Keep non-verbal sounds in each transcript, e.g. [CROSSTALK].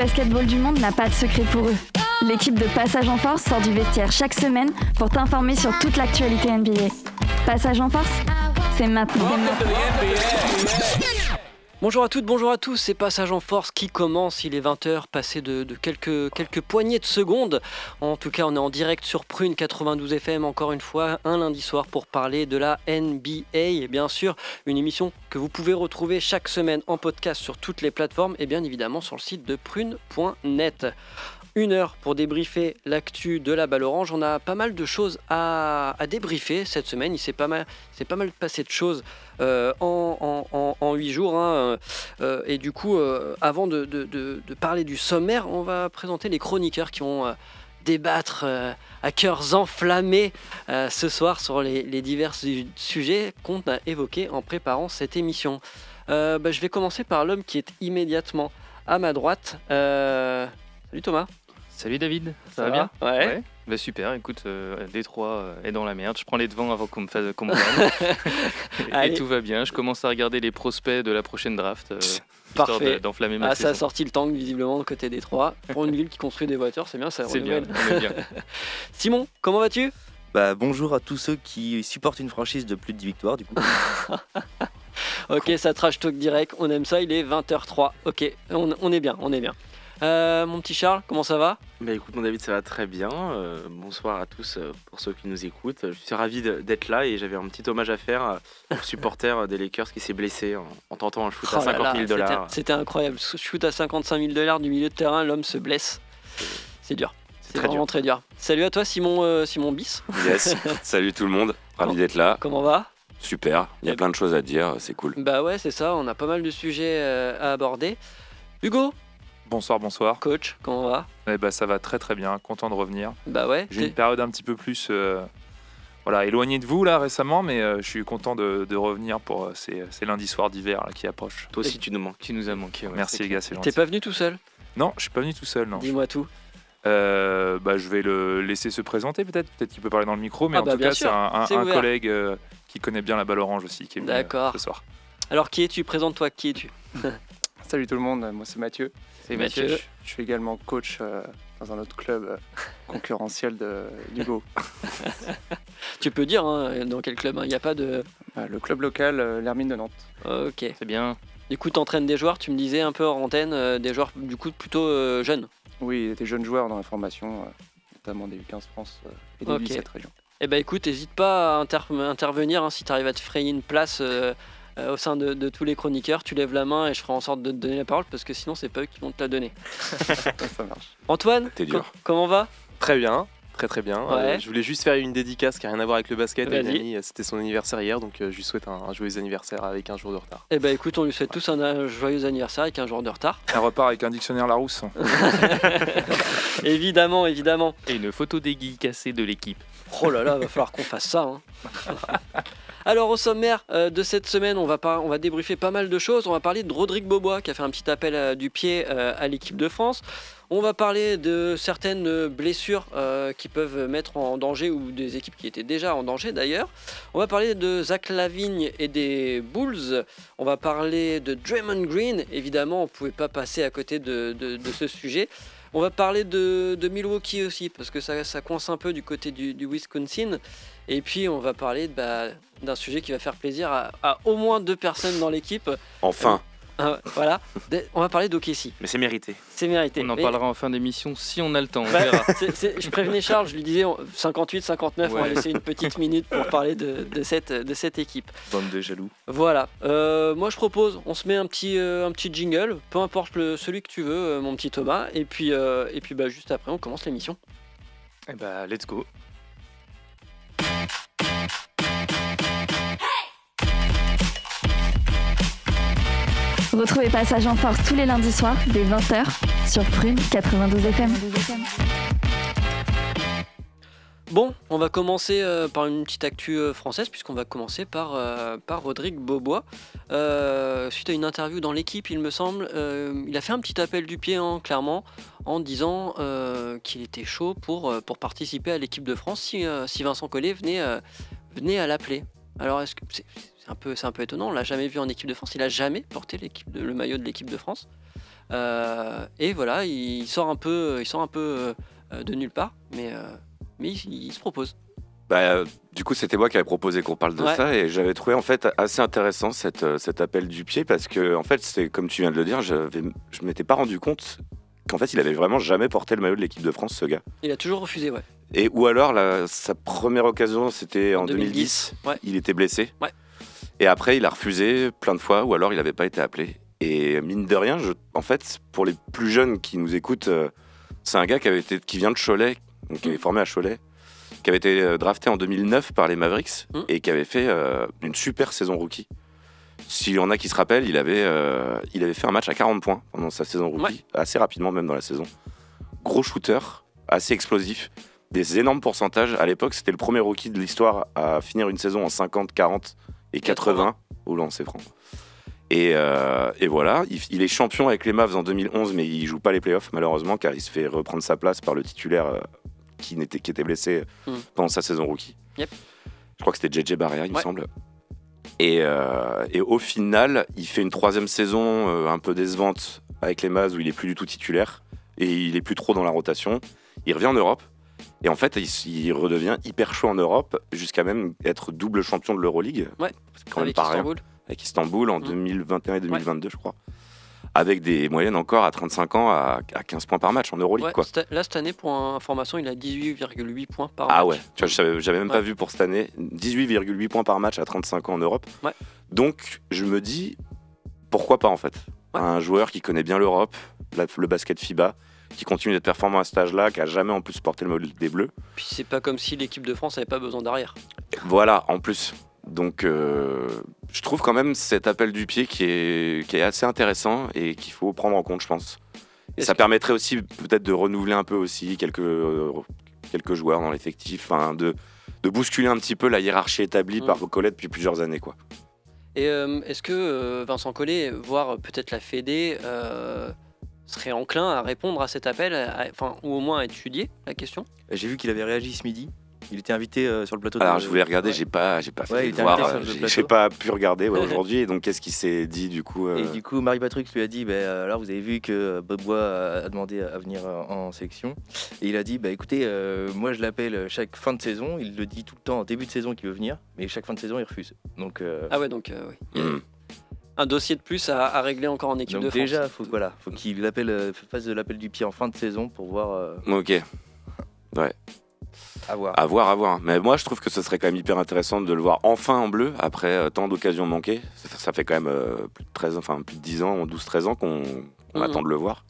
basketball du monde n'a pas de secret pour eux. L'équipe de Passage en Force sort du vestiaire chaque semaine pour t'informer sur toute l'actualité NBA. Passage en Force, c'est maintenant. Bonjour à toutes, bonjour à tous, c'est Passage en Force qui commence, il est 20h, passé de, quelques, poignées de secondes. En tout cas, on est en direct sur Prune 92 FM, encore une fois, un lundi soir pour parler de la NBA. Bien sûr, une émission que vous pouvez retrouver chaque semaine en podcast sur toutes les plateformes et bien évidemment sur le site de prune.net. Une heure pour débriefer l'actu de la balle orange. On a pas mal de choses à, débriefer cette semaine. Il s'est pas mal passé de choses euh, en, en, en, 8 jours. hein. Euh, et du coup, euh, avant de, de- de- de parler du sommaire, on va présenter les chroniqueurs qui vont euh, débattre euh, à cœurs enflammés euh, ce soir sur les, les divers su- sujets qu'on a évoqués en préparant cette émission. Euh, bah, je vais commencer par l'homme qui est immédiatement à ma droite. Euh, Salut Thomas. Salut David, Ça va bien? Ouais. Bah super, écoute, euh, Détroit euh, est dans la merde. Je prends les devants avant qu'on me fasse qu'on me prenne. [LAUGHS] Et- et, tout va bien. Je commence à regarder les prospects de la prochaine draft. euh, histoire Parfait. de- d'enflammer ma Ah, ça a sorti le tank visiblement de côté Détroit. Pour une ville qui construit des voitures, c'est bien, ça C'est bien, renouvelle. on est bien. [LAUGHS] Simon, comment vas-tu? Bah, bonjour à tous ceux qui supportent une franchise de plus de 10 victoires, du coup. [LAUGHS] Ok, ça trash talk direct, on aime ça, il est 20h03. Ok, on, on est bien, on est bien. Euh, mon petit Charles, comment ça va Bah écoute mon David ça va très bien, Euh, bonsoir à tous euh, pour ceux qui nous écoutent, je suis ravi d'être là et j'avais un petit hommage à faire au supporter des Lakers qui s'est blessé en, en tentant un shoot Oh à là 50 là, 000 c'était- dollars. C'était incroyable. Shoot à 55 000 dollars du milieu de terrain, l'homme se blesse. C'est dur. C'est vraiment dur. très dur. Salut à toi, Simon, euh, Simon Bis. Yes, [LAUGHS] salut tout le monde, ravi d'être là. Comment va? Super, il y a Eh plein de choses à dire, c'est cool. Bah ouais, c'est ça, on a pas mal de sujets euh, à aborder. Hugo, Bonsoir, bonsoir. coach, comment va? Eh ben, ça va très très bien, content de revenir. Bah ouais, J'ai une t'es- période un petit peu plus euh, voilà, éloignée de vous là récemment, mais euh, je suis content de, de revenir pour euh, ces, ces lundis soirs d'hiver là, qui approchent. Toi aussi tu nous manques. Tu nous as manqué. ouais, Merci les gars, c'est t'es gentil. pas venu tout seul? Non, je suis pas venu tout seul, non. Dis-moi tout. Euh, bah, je vais le laisser se présenter peut-être, peut-être qu'il peut parler dans le micro, mais Ah en bah, tout bien cas sûr, c'est un, un- c'est un ouvert. collègue euh, qui connaît bien la balle orange aussi qui est venu euh, D'accord. ce soir. Alors qui es-tu? Présente-toi, qui es-tu? [LAUGHS] Salut tout le monde, moi c'est Mathieu. C'est Je, je suis également coach euh, dans un autre club euh, [LAUGHS] concurrentiel de Hugo. [LAUGHS] Tu peux dire hein, dans quel club, il n'y a pas de... Euh, le club local, euh, l'Hermine de Nantes. Ok. C'est bien. Du coup, t'entraînes des joueurs, tu me disais un peu hors antenne, euh, des joueurs du coup plutôt euh, jeunes. Oui, des jeunes joueurs dans la formation, euh, notamment des U15 France euh, et des Ok. U17 région. Eh ben écoute, n'hésite pas à inter- intervenir hein, si tu arrives à te frayer une place au sein de, de tous les chroniqueurs. Tu lèves la main et je ferai en sorte de te donner la parole parce que sinon, c'est pas eux qui vont te la donner. [LAUGHS] Ça marche. Antoine, T'es dur. co- comment va? Très bien, très très bien. Euh, je voulais juste faire une dédicace qui n'a rien à voir avec le basket. C'était son anniversaire hier, donc euh, je lui souhaite un, un joyeux anniversaire avec un jour de retard. Eh ben écoute, on lui souhaite tous un euh, joyeux anniversaire avec un jour de retard. Elle repart avec un dictionnaire Larousse. [LAUGHS] évidemment, évidemment. Et une photo dédicacée de l'équipe. Oh là là, va falloir qu'on fasse ça. hein. [LAUGHS] Alors au sommaire euh, de cette semaine, on va, par- on va débriefer pas mal de choses. On va parler de Rodrigue Bobois qui a fait un petit appel euh, du pied euh, à l'équipe de France. On va parler de certaines blessures qui peuvent mettre en danger ou des équipes qui étaient déjà en danger d'ailleurs. On va parler de Zach Lavigne et des Bulls. On va parler de Draymond Green. Évidemment, on ne pouvait pas passer à côté de, de- ce sujet. On va parler de, de Milwaukee aussi, parce que ça, ça coince un peu du côté du Wisconsin. Et puis, on va parler bah, d'un sujet qui va faire plaisir à, à au moins deux personnes dans l'équipe. Enfin, Ah, voilà. De- On va parler d'Okessi. Mais c'est mérité. C'est mérité. On en Mais- parlera en fin d'émission si on a le temps. On bah, verra. je prévenais Charles, je lui disais on- 58, 59, on va laisser une petite minute pour [LAUGHS] parler de, de cette, de cette équipe. Bande de jaloux. Voilà. Euh, moi, je propose, on se met un petit, euh, un petit jingle, peu importe le, celui que tu veux, euh, mon petit Thomas. Et puis, euh, et puis bah, juste après, on commence l'émission. Eh bah, let's go. Retrouvez Passage en Force tous les lundis soirs dès 20h sur Prune 92 FM. Bon, on va commencer euh, par une petite actu euh, française, puisqu'on va commencer par, euh, par Rodrigue Beaubois. Euh, suite à une interview dans l'équipe, il me semble, il a fait un petit appel du pied, hein, clairement, en disant qu'il était chaud pour, participer à l'équipe de France si, Vincent Collet venait, à l'appeler. Alors, est-ce que c'est un, peu, étonnant, on l'a jamais vu en équipe de France, il a jamais porté le maillot de l'équipe de France. Et voilà, il sort un peu, il sort un peu de nulle part, mais, mais il, il se propose. Bah, du coup, c'était moi qui avais proposé qu'on parle de Ouais. ça et j'avais trouvé en fait assez intéressant cette, euh, cet appel du pied parce que en fait, c'est comme tu viens de le dire, j'avais- je m'étais pas rendu compte qu'en fait, il avait vraiment jamais porté le maillot de l'équipe de France, ce gars. Il a toujours refusé, ouais. Et ou alors la- sa première occasion, c'était en, En 2010. 2010, ouais. Il était blessé. Ouais. Et après, il a refusé plein de fois, ou alors il n'avait pas été appelé. Et mine de rien, je, en fait, pour les plus jeunes qui nous écoutent, euh, c'est un gars qui, avait été, qui vient de Cholet, donc qui est formé à Cholet, qui avait été euh, drafté en 2009 par les Mavericks Mm. et qui avait fait euh, une super saison rookie. S'il y en a qui se rappellent, il avait, euh, il avait fait un match à 40 points pendant sa saison rookie, assez rapidement même dans la saison. Gros shooter, assez explosif, des énormes pourcentages. À l'époque, c'était le premier rookie de l'histoire à finir une saison en 50, 40 et 80 au lancer franc. Et, euh, et voilà, il, il est champion avec les Mavs en 2011, mais il joue pas les playoffs malheureusement, car il se fait reprendre sa place par le titulaire euh, qui, n'était, qui était blessé Mm. pendant sa saison rookie. Yep. Je crois que c'était JJ Barrea, il me semble. Et, euh, et au final, il fait une troisième saison euh, un peu décevante avec les Mavs où il est plus du tout titulaire et il est plus trop dans la rotation. Il revient en Europe et en fait, il, il redevient hyper chaud en Europe jusqu'à même être double champion de l'Euroleague. Ouais, C'est quand même pas rien. Avec Istanbul en Mm. 2021 et 2022, je crois. Avec des moyennes encore à 35 ans à, à 15 points par match en Euroleague, Ouais, quoi. cette- là, cette année, pour information, il a 18,8 points par Ah match. ouais, tu vois, j'avais même pas vu pour cette année. 18,8 points par match à 35 ans en Europe. Donc, je me dis, pourquoi pas en fait? Un joueur qui connaît bien l'Europe, la- le basket FIBA, qui continue d'être performant à cet âge-là, qui a jamais en plus porté le mode des Bleus. Puis c'est pas comme si l'équipe de France avait pas besoin d'arrière. Voilà, en plus. Donc, euh, je trouve quand même cet appel du pied qui est, qui est assez intéressant et qu'il faut prendre en compte, je pense. Et ça que- permettrait aussi peut-être de renouveler un peu aussi quelques, euh, quelques joueurs dans l'effectif, enfin, de, de bousculer un petit peu la hiérarchie établie Mm. par Collet depuis plusieurs années. Quoi. Et euh, est-ce que euh, Vincent Collet, voire peut-être la Fédé, euh, serait enclin à répondre à cet appel, à- enfin, ou au moins à étudier la question? J'ai vu qu'il avait réagi ce midi. Il était invité euh, sur le plateau. Alors, de- je voulais regarder, ouais. j'ai pas, j'ai pas Ouais, il euh, le j'ai- pas pu regarder ouais, [LAUGHS] aujourd'hui. Donc, qu'est-ce qui s'est dit du coup euh, Et du coup, Marie-Patrick lui a dit bah, Alors, vous avez vu que euh, Bob Bois a demandé à venir euh, en sélection. Et il a dit bah, Écoutez, euh, moi je l'appelle chaque fin de saison. Il le dit tout le temps en début de saison qu'il veut venir. Mais chaque fin de saison, il refuse. Donc, euh, Ah ouais, donc euh, oui. Hmm. un dossier de plus à, à régler encore en équipe donc de France. déjà, faut, voilà, faut qu'il appelle, euh, fasse de l'appel du pied en fin de saison pour voir. euh, Ok, à voir. à voir, à voir. Mais moi, je trouve que ce serait quand même hyper intéressant de le voir enfin en bleu après euh, tant d'occasions manquées. Ça, ça fait quand même euh, plus de 13, enfin plus de 10 ans, 12-13 ans qu'on Mhm. attend de le voir.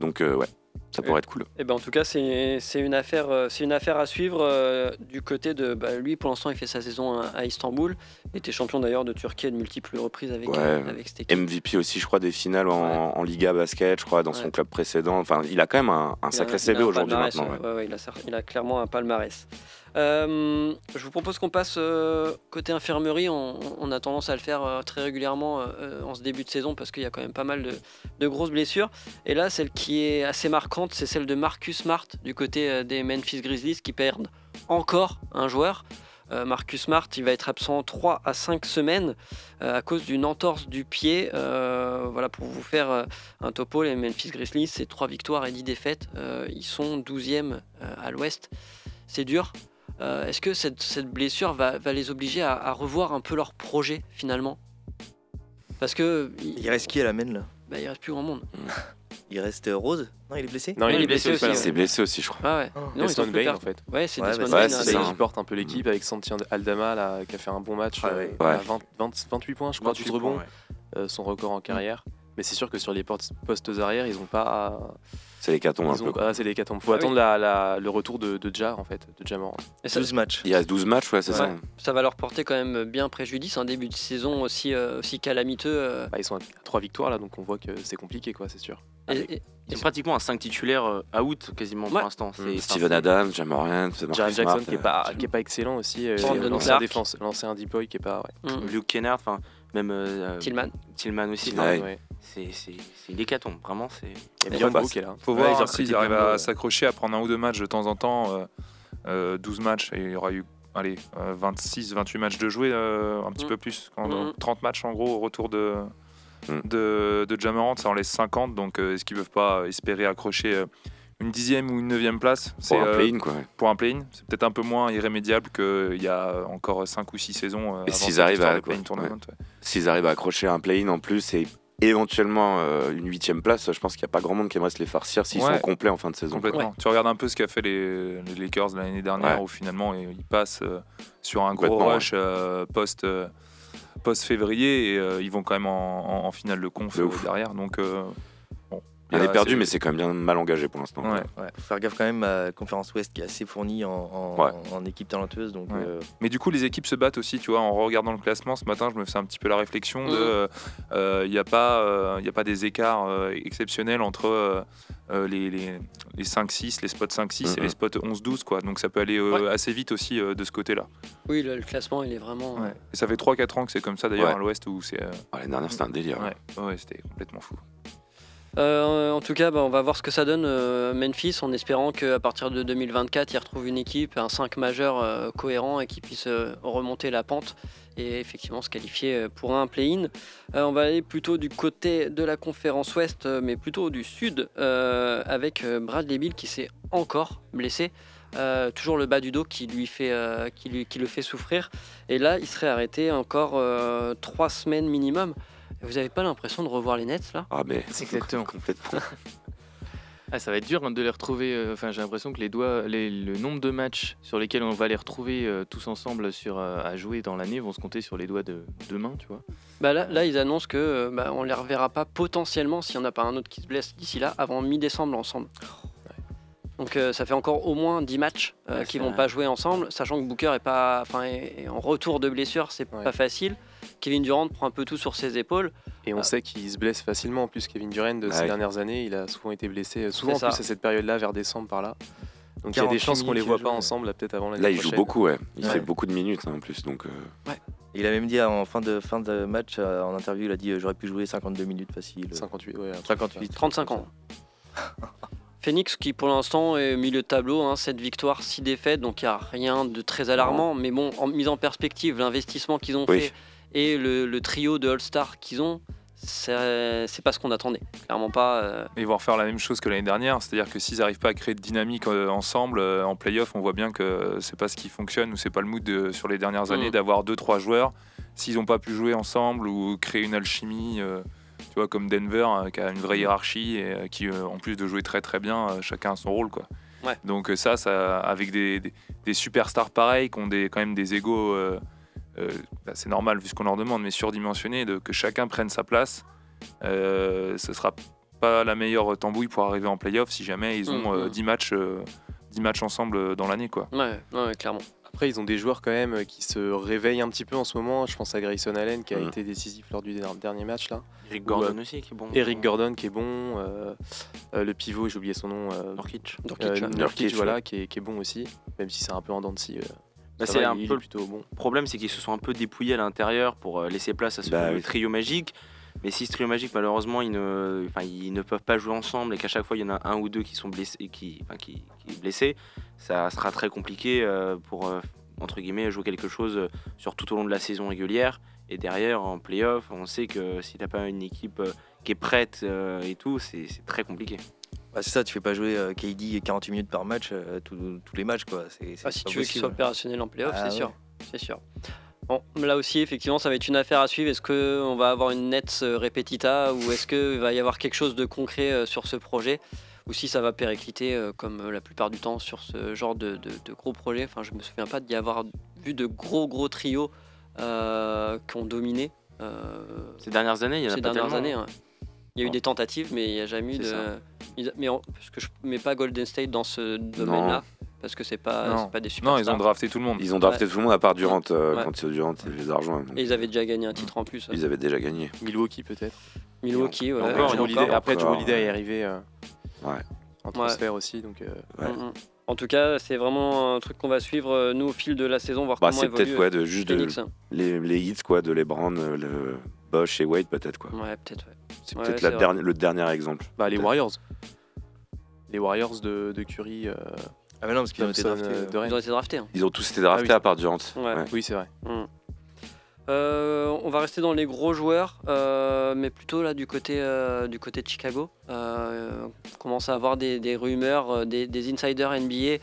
Donc euh, ouais, ça pourrait être cool. Eh ben, en tout cas, c'est c'est une, affaire, euh, c'est une affaire à suivre euh, du côté de. bah, lui, pour l'instant, il fait sa saison à, à Istanbul. Il était champion d'ailleurs de Turquie à de multiples reprises avec, Ouais. euh, avec cette équipe. MVP aussi, je crois, des finales en, Ouais. en Liga basket, je crois, dans son club précédent. Enfin, il a quand même un, sacré CV aujourd'hui maintenant. a, il a clairement un palmarès. Euh, je vous propose qu'on passe euh, côté infirmerie. On, a tendance à le faire euh, très régulièrement en ce début de saison parce qu'il y a quand même pas mal de, grosses blessures. Et là, celle qui est assez marquante, c'est celle de Marcus Smart du côté des Memphis Grizzlies qui perdent encore un joueur. Marcus Smart, il va être absent 3 à 5 semaines à cause d'une entorse du pied. Voilà, pour vous faire un topo, les Memphis Grizzlies, c'est 3 victoires et 10 défaites. Ils sont 12e euh, à l'ouest. C'est dur. Euh, Est-ce que cette, cette blessure va, va les obliger à, à revoir un peu leur projet finalement? Parce que il, Il reste qui à la main là? Bah, il reste plus grand monde. [LAUGHS] Il reste euh, Rose? Non, il est blessé? Non, il est blessé aussi. Il ouais. s'est blessé aussi, je crois. Ah ouais. Oh. Non, Desmond Bain, en fait. Ouais, c'est Ouais, Desmond Ouais, Bain, c'est hein, ça. qui porte un peu l'équipe avec Santi Aldama là, qui a fait un bon match. Ah euh, ouais. à Ouais. 20 20 28 points, je crois, 12 rebonds, euh, son record en carrière. Mais c'est sûr que sur les portes- postes arrière, ils ont pas. C'est l'hécatombe un ont- peu. ah, c'est l'hécatombe. Faut Ah attendre la- la- le retour de, de Ja, en fait, de Ja Morant. Et ça, 12 matchs. Il y a 12 matchs, ouais, c'est Ouais. ça. ça va leur porter quand même bien préjudice, un début de saison aussi, euh, aussi calamiteux. euh, Bah, ils sont à trois victoires là, donc on voit que c'est compliqué, quoi, c'est sûr. et- et- Ils ont pratiquement un 5 titulaire euh, out quasiment Ouais. pour l'instant. Mm. enfin, Steven Adams, Jamorant, Smart, Jackson qui est euh, pas, qui est pas excellent aussi. l'ancien défense, l'ancien Depoy qui est pas. Ouais. Mm. Luke Kennard, enfin même euh, Tillman. Tillman aussi. Ouais. enfin, Ouais. C'est une hécatombe, vraiment. C'est Il y a Biombo enfin, qui est là. Faut Ouais, voir hein, s'ils arrivent à ouais. s'accrocher à prendre un ou deux matchs de temps en temps. euh, euh, 12 matchs, et il y aura eu allez, euh, 26, 28 matchs de jouer, euh, un petit Mm. peu plus. Quand- Mm. 30 matchs en gros au retour de, Mm. de, de ça en laisse 50. Donc euh, est-ce qu'ils peuvent pas espérer accrocher euh, une dixième ou une neuvième place? Pour un euh, play-in, quoi. pour un play-in. C'est peut-être un peu moins irrémédiable qu'il y a encore 5 ou 6 saisons. euh, Et s'ils arrivent à- de play-in ouais, ouais. S'ils arrivent à accrocher un play-in en plus et éventuellement euh, une huitième place, je pense qu'il n'y a pas grand monde qui aimerait se les farcir s'ils Ouais. sont complets en fin de saison. Tu regardes un peu ce qu'a fait les, les Lakers l'année dernière, Ouais. où finalement ils passent euh, sur un gros rush euh, post, euh, post-février et euh, ils vont quand même en, en- en finale de conf derrière. Donc, euh. Il Là, est perdu, mais c'est quand même bien mal engagé pour l'instant. Ouais. Ouais, faut faire gaffe quand même à la conférence Ouest qui est assez fournie en, en, Ouais. en équipe talentueuse. Donc, Ouais. euh, Mais du coup, les équipes se battent aussi, tu vois. En regardant le classement ce matin, je me faisais un petit peu la réflexion de, Mhm. il n'y a pas, euh, y a pas des écarts euh, exceptionnels entre euh, euh, les, les, les 5-6, les spots 5-6 et les spots 11-12, quoi. Donc ça peut aller euh, Ouais. assez vite aussi euh, de ce côté-là. Oui, le, le classement, il est vraiment. Ouais. Et ça fait 3-4 ans que c'est comme ça d'ailleurs Ouais. à l'Ouest où c'est. euh, Ah, L'année dernière, c'était un délire. ouais, ouais, c'était complètement fou. Euh, en tout cas, bah, on va voir ce que ça donne euh, Memphis en espérant qu'à partir de 2024, ils retrouvent une équipe, un 5 majeur euh, cohérent et qui puisse remonter la pente et effectivement se qualifier pour un play-in. On va aller plutôt du côté de la conférence Ouest, mais plutôt du Sud, avec Bradley Bill qui s'est encore blessé. Toujours le bas du dos qui lui fait qui le fait souffrir et là il serait arrêté encore euh, trois semaines minimum vous n'avez pas l'impression de revoir les Nets là? Ah, mais Exactement. [LAUGHS] complètement. [LAUGHS] Ah, ça va être dur hein, de les retrouver. euh, Enfin, j'ai l'impression que les doigts, les- le nombre de matchs sur lesquels on va les retrouver euh, tous ensemble sur, euh, à jouer dans l'année vont se compter sur les doigts de deux mains, tu vois. Bah là, là, ils annoncent que euh, bah, on les reverra pas potentiellement s'il n'y en a pas un autre qui se blesse d'ici là avant mi-décembre ensemble. Donc euh, ça fait encore au moins 10 matchs euh, Ouais, qui vont pas jouer ensemble, sachant que Booker est pas, enfin, en retour de blessure, c'est Ouais. pas facile. Kevin Durant prend un peu tout sur ses épaules. Et on Ah. sait qu'il se blesse facilement. En plus, Kevin Durant, de ces Ouais. dernières années, il a souvent été blessé. euh, Souvent, en plus, à cette période-là, vers décembre, par là. Donc, il y a 48 des chances qu'on les minutes voit pas ensemble, là, peut-être avant l'année Là, il joue beaucoup, ouais. Il Ouais. fait beaucoup de minutes hein, en plus. Donc, euh, il a même dit en fin de, fin de match, euh, en interview, il a dit euh, J'aurais pu jouer 52 minutes facile. 58, ouais. un truc 58. 35 ans. [LAUGHS] Phoenix qui pour l'instant est milieu de tableau, 7 victoires, 6 défaites, donc il n'y a rien de très alarmant. Mais bon, en mise en perspective, l'investissement qu'ils ont Oui. fait et le, le trio de All-Star qu'ils ont, c'est pas ce qu'on attendait. Clairement pas. euh, Ils vont refaire la même chose que l'année dernière, c'est-à-dire que s'ils n'arrivent pas à créer de dynamique euh, ensemble euh, en playoff, on voit bien que c'est pas ce qui fonctionne ou c'est pas le mood de- sur les dernières années Mm. d'avoir deux trois joueurs. S'ils n'ont pas pu jouer ensemble ou créer une alchimie, euh, tu vois comme Denver euh, qui a une vraie hiérarchie et euh, qui euh, en plus de jouer très très bien, euh, chacun a son rôle quoi. Ouais. Donc euh, ça, ça avec des, des, des superstars pareils qui ont des, quand même des égaux, euh, euh, bah, c'est normal vu ce qu'on leur demande, mais surdimensionnés, de, que chacun prenne sa place. Euh, ce sera pas la meilleure tambouille pour arriver en playoff si jamais ils ont Mhm. euh, 10 matchs, euh, 10 matchs ensemble euh, dans l'année quoi. ouais, ouais, clairement. Après, ils ont des joueurs quand même euh, qui se réveillent un petit peu en ce moment. Je pense à Grayson Allen qui a Mm. été décisif lors du der- dernier match là. Eric Ou, Gordon euh, aussi qui est bon. Eric Gordon qui est bon. euh, euh, le pivot, j'ai oublié son nom. euh, Nurkic. Nurkic, euh, ouais. Nurkic, Nurkic, voilà, qui est, qui est bon aussi. Même si c'est un peu en dents de scie. Bah, c'est un il, peu le plutôt bon. problème, c'est qu'ils se sont un peu dépouillés à l'intérieur pour euh, laisser place à ce Bah oui. trio magique. Mais si ce trio magique, malheureusement, ils ne, enfin, ils ne peuvent pas jouer ensemble et qu'à chaque fois il y en a un ou deux qui sont blessés, qui, enfin, qui, qui est blessé, ça sera très compliqué euh, pour euh, entre guillemets jouer quelque chose sur tout au long de la saison régulière. Et derrière, en playoff, on sait que si t'as pas une équipe qui est prête et tout, c'est très compliqué. Bah, c'est ça, tu fais pas jouer euh, KD 48 minutes par match euh, tous tous les matchs. Quoi. C'est, c'est Ah, si pas tu veux qu'il possible. soit opérationnel en playoff, Ah, c'est ouais. sûr. C'est sûr. Bon, là aussi, effectivement, ça va être une affaire à suivre. Est-ce qu'on va avoir une Nets euh, repetita ou est-ce qu'il va y avoir quelque chose de concret euh, sur ce projet? Ou si ça va péricliter euh, comme euh, la plupart du temps sur ce genre de, de- de gros projets? Enfin, je me souviens pas d'y avoir vu de gros gros trios euh, qui ont dominé euh, Ces dernières années, il y en a ces pas dernières tellement. années. ouais. Il y a eu des tentatives, mais il n'y a jamais eu C'est de. ça. il- Mais parce que je mets pas Golden State dans ce domaine-là, parce que c'est pas, Non. c'est pas des super. Non, ils ont drafté tout le monde. Ils ont drafté tout le monde à part Durant euh, Ouais. quand Durant les a rejoints. donc Et ils avaient déjà gagné un titre en plus. Ils avaient déjà gagné. Milwaukee peut-être. Milwaukee, ouais. Après, encore. Holiday est ouais. arrivé euh, Ouais. en transfert aussi. Donc, euh, Ouais. Mm, mm. En tout cas, c'est vraiment un truc qu'on va suivre euh, nous au fil de la saison, voir Bah, comment c'est évolue peut-être ouais, de, juste de, hein. les, les hits quoi, de LeBron, le Bosch et Wade peut-être quoi. Ouais, peut-être. Ouais. C'est Ouais, peut-être la dernière- le dernier exemple. bah, les. Warriors. Les Warriors de, de Curry. euh, Ah, mais non, parce qu'ils ont été draftés. euh. Ils ont été draftés. hein. Ils ont tous été draftés Ah oui. à part Durant. Ouais. Ouais. Oui, c'est vrai. Mm. Euh, on va rester dans les gros joueurs, euh, mais plutôt là du côté, euh, du côté de Chicago. Euh, on commence à avoir des, des rumeurs, des, des insiders NBA, euh,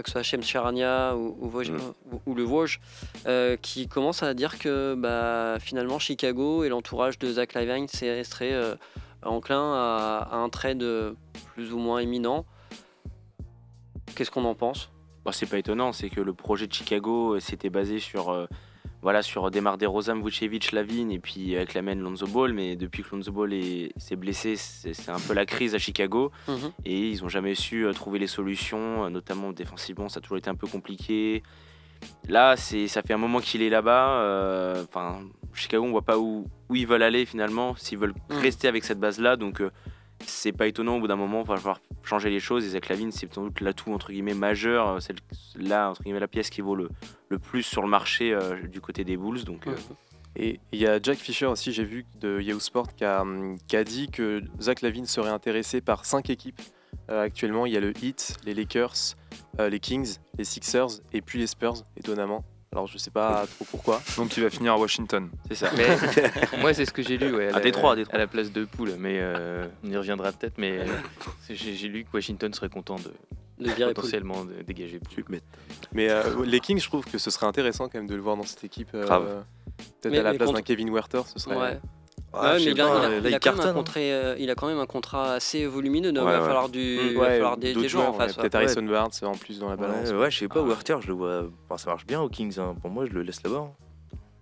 que ce soit Shem Charania ou, ou, Vosges- Mm. ou- ou le Vosges, euh, qui commencent à dire que bah, finalement Chicago et l'entourage de Zach Lavine serait euh, enclin à, à un trade euh, plus ou moins imminent. Qu'est-ce qu'on en pense? Bon, c'est pas étonnant, c'est que le projet de Chicago euh, s'était basé sur, euh, voilà, sur Demar DeRozan, Vucevic, Lavigne et puis avec la main Lonzo Ball. Mais depuis que Lonzo Ball est- s'est blessé, c'est un peu la crise à Chicago. Mhm. Et ils n'ont jamais su euh, trouver les solutions, euh, notamment défensivement, ça a toujours été un peu compliqué. Là, ça fait un moment qu'il est là-bas. euh, Enfin, Chicago, on voit pas où, où ils veulent aller finalement, s'ils veulent Mm. rester avec cette base-là. Donc, euh, c'est pas étonnant. Au bout d'un moment, il va falloir changer les choses. Et Zach Lavine, c'est sans doute l'atout entre guillemets majeur, euh, celle, là entre guillemets la pièce qui vaut le, plus sur le marché euh, du côté des Bulls. Donc, euh, Et il y a Jack Fisher aussi, j'ai vu de Yahoo Sport, qui a, dit que Zach Lavine serait intéressé par cinq équipes. Actuellement, il y a le Heat, les Lakers, les Kings, les Sixers et puis les Spurs, étonnamment. Alors je sais pas trop pourquoi. Donc il va finir à Washington. c'est ça. Mais [LAUGHS] moi, c'est ce que j'ai lu ouais, À la- Détroit, à Détroit. à la place de Poule. Mais euh, on y reviendra peut-être. Mais euh, j'ai j'ai lu que Washington serait content de potentiellement de dégager Poole. Mais Mais euh, les Kings, je trouve que ce serait intéressant quand même de le voir dans cette équipe. euh, Grave. Peut-être Mais- à la place contre- d'un Kevin Werther, ce serait. Ouais. Ah, Ouais, je mais sais il a, pas, il a- là, il a il quand même un cartonne, hein. contrat, euh, il a quand même un contrat assez volumineux. Donc Ouais, il va ouais. falloir, du, Mm, il va ouais, falloir des, des joueurs en face. ouais. Peut-être Harrison Barnes en plus dans la Ouais, balance. ouais, je sais pas, Ah. Werther, je le vois. enfin, ça marche bien aux Kings. hein. Pour moi, je le laisse là-bas. hein.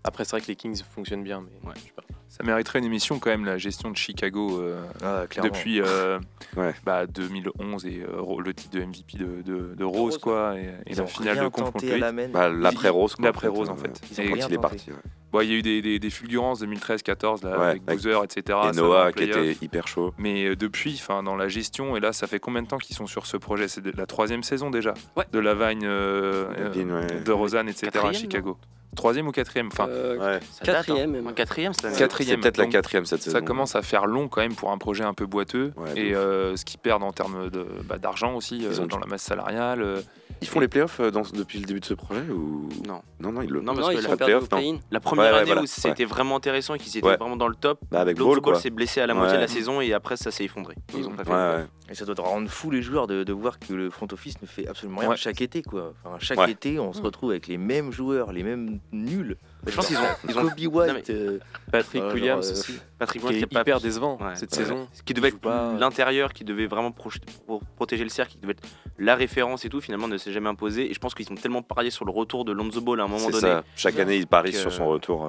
Après, c'est vrai que les Kings fonctionnent bien. Mais Ouais. je sais pas. Ça mériterait une émission quand même, la gestion de Chicago euh, Ah, depuis euh, [LAUGHS] Ouais. bah, 2011 et euh, le titre de MVP de, de- de Rose, Rose, quoi, et, et la finale de contre la. Bah, l'après Rose. quoi, L'après en fait, Rose, euh, en fait. Ils ont Et- rien Quand il est parti. ouais. Bon, il y a eu des, des, des fulgurances 2013-14 là, Ouais, avec avec- Boozer, etc. Et Noah qui était hyper chaud. Mais euh, depuis, enfin dans la gestion, et là, ça fait combien de temps qu'ils sont sur ce projet? C'est la troisième saison déjà Ouais. de Lavagne, euh, Lavine, euh, ouais. de Rosanne, etc. à Chicago. Troisième ou quatrième Enfin, Euh, Ouais. ça date, Quatrième, hein. même. Quatrième cette année. Quatrième, C'est peut-être la donc, quatrième cette saison. ça commence à faire long quand même pour un projet un peu boiteux. Ouais, de et euh, ce qu'ils perdent en termes de, bah, d'argent aussi, euh, Ils ont dans la masse salariale. euh, Ils font les playoffs euh, dans- depuis le début de ce projet ou? Non. Non, non, ils le. Non, non, parce ils que sont la perdus au playoff, non. play-in. La première Ouais, ouais, année voilà, où c'était vraiment intéressant et qu'ils étaient Ouais. vraiment dans le top, Bah, avec Ball, quoi. s'est blessé à la moitié de la Ouais. saison et après ça s'est effondré. Ils ont pas fait. Ouais, ouais. Et ça doit te rendre fou les joueurs de, de voir que le front office ne fait absolument rien Ouais. chaque été. Quoi. Enfin, chaque Ouais. été, on se retrouve avec les mêmes joueurs, les mêmes nuls. Je pense qu'ils ont, ils ont Kobe White. Non, euh, Patrick Ouais, Williams genre, euh, aussi, Patrick qui Williams est qui a pas- hyper décevant Ouais. cette Ouais. saison. Ce qui devait être pas- l'intérieur, qui devait vraiment pro- protéger le cercle, qui devait être la référence et tout, finalement ne s'est jamais imposé. Et je pense qu'ils ont tellement parié sur le retour de Lonzo Ball à un moment C'est donné. ça. Chaque année, ils parient sur euh, son retour.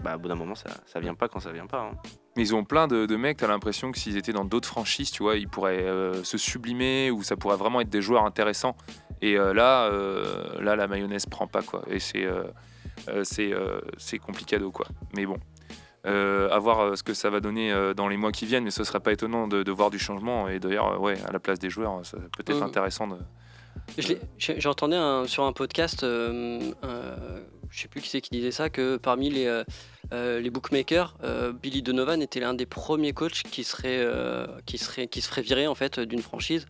Bah, au bout d'un moment, ça, ça vient pas quand ça vient pas. hein. Mais ils ont plein de, de mecs, t'as l'impression que s'ils étaient dans d'autres franchises, tu vois, ils pourraient euh, se sublimer ou ça pourrait vraiment être des joueurs intéressants. Et euh, là, euh, là, la mayonnaise prend pas, quoi. Et c'est euh, euh, c'est euh, c'est complicado, quoi. Mais bon, euh, à voir euh, ce que ça va donner euh, dans les mois qui viennent, mais ce serait pas étonnant de, de voir du changement. Et d'ailleurs, ouais, à la place des joueurs, ça peut être intéressant de. Je l'ai- J'ai j'ai entendu un- sur un podcast, euh, euh, je sais plus qui c'est qui disait ça, que parmi les, euh, euh, bookmakers, euh, Billy Donovan était l'un des premiers coachs qui serait, qui serait, qui se ferait virer en fait d'une franchise.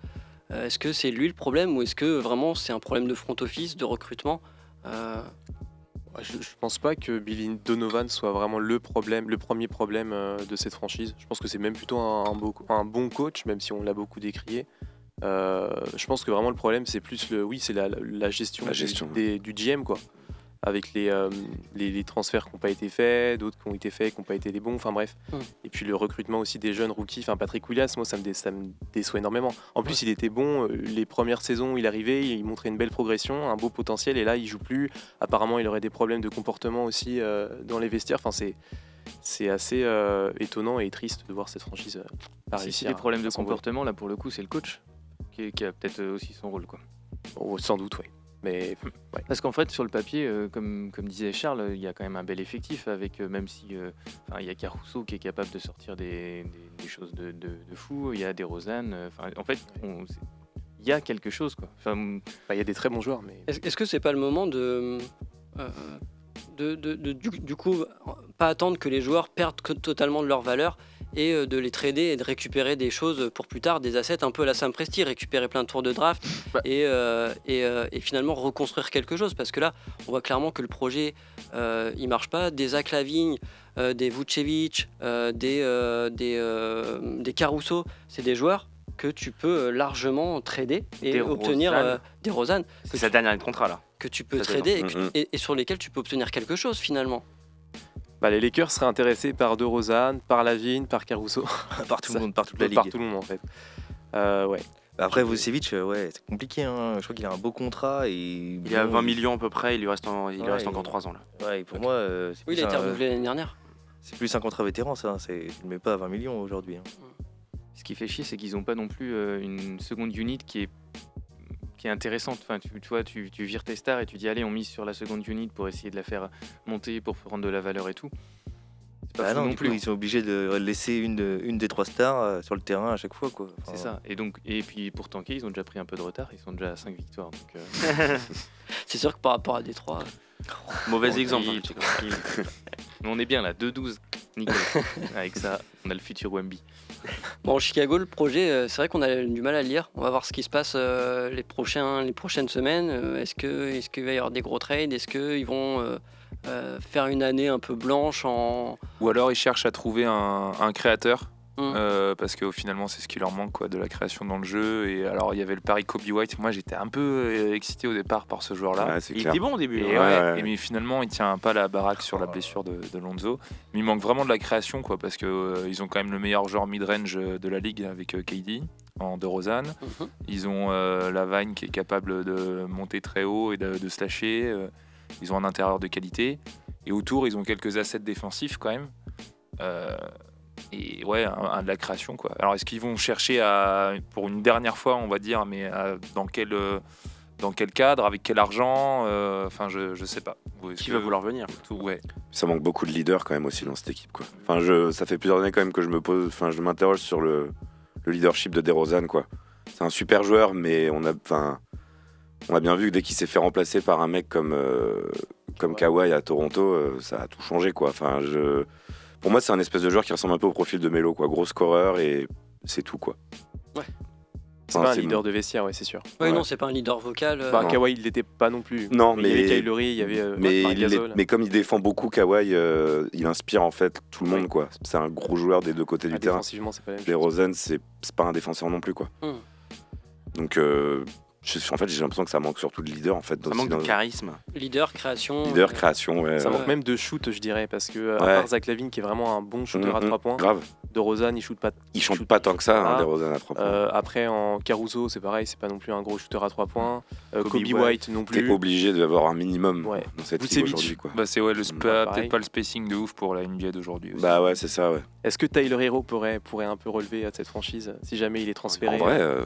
Est-ce que c'est lui le problème ou est-ce que vraiment c'est un problème de front office, de recrutement Je, je pense pas que Billy Donovan soit vraiment le problème, le premier problème de cette franchise. Je pense que c'est même plutôt un bon coach, même si on l'a beaucoup décrié. Euh, je pense que vraiment le problème, c'est plus le, oui, c'est la, la gestion, La du- gestion. des- du GM quoi, avec les, euh, les, les transferts qui n'ont pas été faits, d'autres qui ont été faits, qui n'ont pas été les bons. Enfin bref. Mm. Et puis le recrutement aussi des jeunes rookies. Enfin Patrick Williams, moi ça me, dé- ça me déçoit énormément. En plus, il était bon. euh, Les premières saisons, où il arrivait, il montrait une belle progression, un beau potentiel. Et là, il joue plus. Apparemment, il aurait des problèmes de comportement aussi euh, dans les vestiaires. Enfin, c'est c'est assez euh, étonnant et triste de voir cette franchise euh, pas Si réussir. c'est des problèmes de à comportement, là pour le coup, c'est le coach qui, a peut-être aussi son rôle. Quoi. Oh, sans doute, oui. Mais ouais. Parce qu'en fait, sur le papier, euh, comme, comme disait Charles, il y a quand même un bel effectif, avec euh, même si euh, il y a Caruso qui est capable de sortir des, des- des choses de, de, de fou, il y a des Rosanne. euh, en fait, il y a quelque chose. Quoi. Enfin, Bah, il y a des très bons joueurs, mais Est-ce est-ce que c'est pas le moment de, euh, de, de- de- du, du coup, pas attendre que les joueurs perdent totalement de leur valeur et euh, de les trader et de récupérer des choses pour plus tard, des assets un peu à la Sam Presti, récupérer plein de tours de draft et, euh, et, euh, et finalement reconstruire quelque chose parce que là, on voit clairement que le projet euh, il marche pas. Des Zach Lavigne, euh, des Vucevic, des, des, des Caruso, c'est des joueurs que tu peux largement trader et Des obtenir Rosanne. des Rosanne C'est sa dernière année de contrat là. que tu peux Ça, trader et, que- Mhm. et- et sur lesquels tu peux obtenir quelque chose finalement. Bah, les Lakers seraient intéressés par De Rozan, par Lavigne, par Caruso, [LAUGHS] par tout le monde, par toute la par ligue. tout le monde en fait. Euh, ouais. Après, Vucevic, euh, ouais, c'est compliqué. hein. Je crois qu'il a un beau contrat et Il est à 20 millions à peu près, il lui reste, en- il Ouais, reste encore 3 ans là. Ouais, et pour moi, euh, Oui, il a été renouvelé l'année dernière. C'est plus un contrat vétéran, ça. C'est, tu le mets pas à 20 millions aujourd'hui. hein. Ce qui fait chier, c'est qu'ils n'ont pas non plus euh, une seconde unit qui est, qui est intéressante. Enfin, tu, tu vois, tu, tu vires tes stars et tu dis allez, on mise sur la seconde unit pour essayer de la faire monter, pour prendre de la valeur et tout. C'est pas Bah fou non, non plus. coup, ils sont obligés de laisser une, de- une des trois stars euh, sur le terrain à chaque fois. Quoi. Enfin, C'est ça. Et donc, et puis pour tanker, ils ont déjà pris un peu de retard. Ils sont déjà à 5 victoires. Donc, euh, [LAUGHS] C'est sûr que par rapport à Détroit, Mauvais tranquille, exemple. hein, [LAUGHS] on est bien là, 2-12. Nickel. [LAUGHS] Avec ça, on a le futur Wemby. bon, Chicago, le projet, euh, c'est vrai qu'on a du mal à le lire. On va voir ce qui se passe euh, les, prochains, les prochaines semaines. Euh, Est-ce que est-ce qu'il va y avoir des gros trades? Est-ce qu'ils vont euh, euh, faire une année un peu blanche en Ou alors ils cherchent à trouver un, un créateur? Mm. euh, parce que finalement c'est ce qui leur manque quoi, de la création dans le jeu et alors il y avait le pari Kobe White moi j'étais un peu euh, excité au départ par ce joueur là Ouais, c'est Il clair. était bon au début. Et hein. Ouais, ouais, ouais. et mais finalement, il tient pas la baraque sur la blessure de, de Lonzo. Mais il manque vraiment de la création, quoi, parce que euh, ils ont quand même le meilleur joueur mid-range euh, de la ligue avec euh, KD en de Rosanne. Mhm. Ils ont euh, Lavine qui est capable de monter très haut et de, de se lâcher. ils ont un intérieur de qualité. Et autour, ils ont quelques assets défensifs quand même. Et ouais, un, un de la création, quoi. Alors, est-ce qu'ils vont chercher à, pour une dernière fois, on va dire, mais à- dans quel. euh, dans quel cadre, avec quel argent, euh, enfin je, je sais pas. Qui que- va vouloir venir tout, ouais. Ça manque beaucoup de leaders quand même aussi dans cette équipe. Quoi. Enfin, je, ça fait plusieurs années quand même que je me pose, enfin, je m'interroge sur le, le leadership de DeRozan. Quoi. C'est un super joueur, mais on a, enfin, on a bien vu que dès qu'il s'est fait remplacer par un mec comme, euh, comme Kawhi à Toronto, euh, ça a tout changé. Quoi. Enfin, je, pour moi, c'est un espèce de joueur qui ressemble un peu au profil de Melo, quoi. Gros scoreur et c'est tout. Quoi. C'est Enfin, pas un c'est- leader de vestiaire, ouais, c'est sûr. Oui, Ouais. non, c'est pas un leader vocal. euh, Bah. Kawhi, il l'était pas non plus. Non, il y avait mais- Lowry, il y avait euh, Mais, il est- mais comme il défend beaucoup Kawhi, euh, il inspire en fait tout le monde. Quoi. C'est un gros joueur des deux côtés Ah, du terrain. défensivement, c'est pas la même Les. Rosen, c'est c'est pas un défenseur non plus, quoi. Hmm. Donc, euh, je- en fait, j'ai l'impression que ça manque surtout de leader, en fait. Ça manque de charisme. Leader, création. Leader, euh, création, ouais. Ça ouais. manque même de shoot, je dirais, parce que à Ouais. part Zach Lavine, qui est vraiment un bon shooter à Mhm, 3 points, Grave. de Rosanne, il shoot pas. Il chante shoot- pas tant que ça, hein, des Rosen à 3 points. Euh, après, en Caruso, c'est pareil, c'est pas non plus un gros shooter à 3 points. Euh, Kobe Kobe, White. White. non T'es plus. obligé d'avoir un minimum Ouais. dans cette ligue aujourd'hui, quoi. Bah c'est ouais, le Mm. Pareil. peut-être pas le spacing de ouf pour la NBA d'aujourd'hui. aussi. Bah ouais, c'est ça, ouais. Est-ce que Tyler Hero pourrait, pourrait un peu relever à cette franchise si jamais il est transféré En vrai, euh,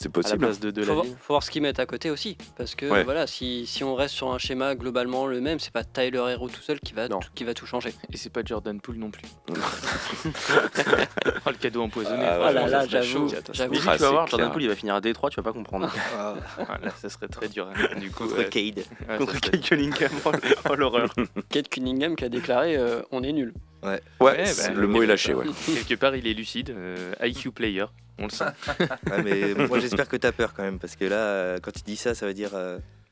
c'est à la possible. place de, de faut, voir, Lavine faut voir ce qu'ils mettent à côté aussi. Parce que Ouais. voilà, si, si on reste sur un schéma globalement le même, c'est pas Tyler Hero tout seul qui va, tout, qui va tout changer. Et c'est pas Jordan Poole non plus. [LAUGHS] [LAUGHS] oh, le cadeau empoisonné. Ah, ouais, Ah là j'avoue. j'avoue. Ah, tu vas voir, Jordan clair. Poole, il va finir à Détroit, tu vas pas comprendre. Ah, [LAUGHS] là, ça serait très dur. Du coup, Contre ouais. Cade. Ouais, Contre Cade Cunningham. Oh, l'horreur. Kate Cunningham qui a déclaré euh, on est nul. Ouais, Ouais, c'est- bah, le mot est lâché, ouais. Quelque part, il est lucide. euh, IQ player, on le sent. [LAUGHS] Mais moi, j'espère que t'as peur quand même, parce que là, euh, quand il dit ça, ça veut dire.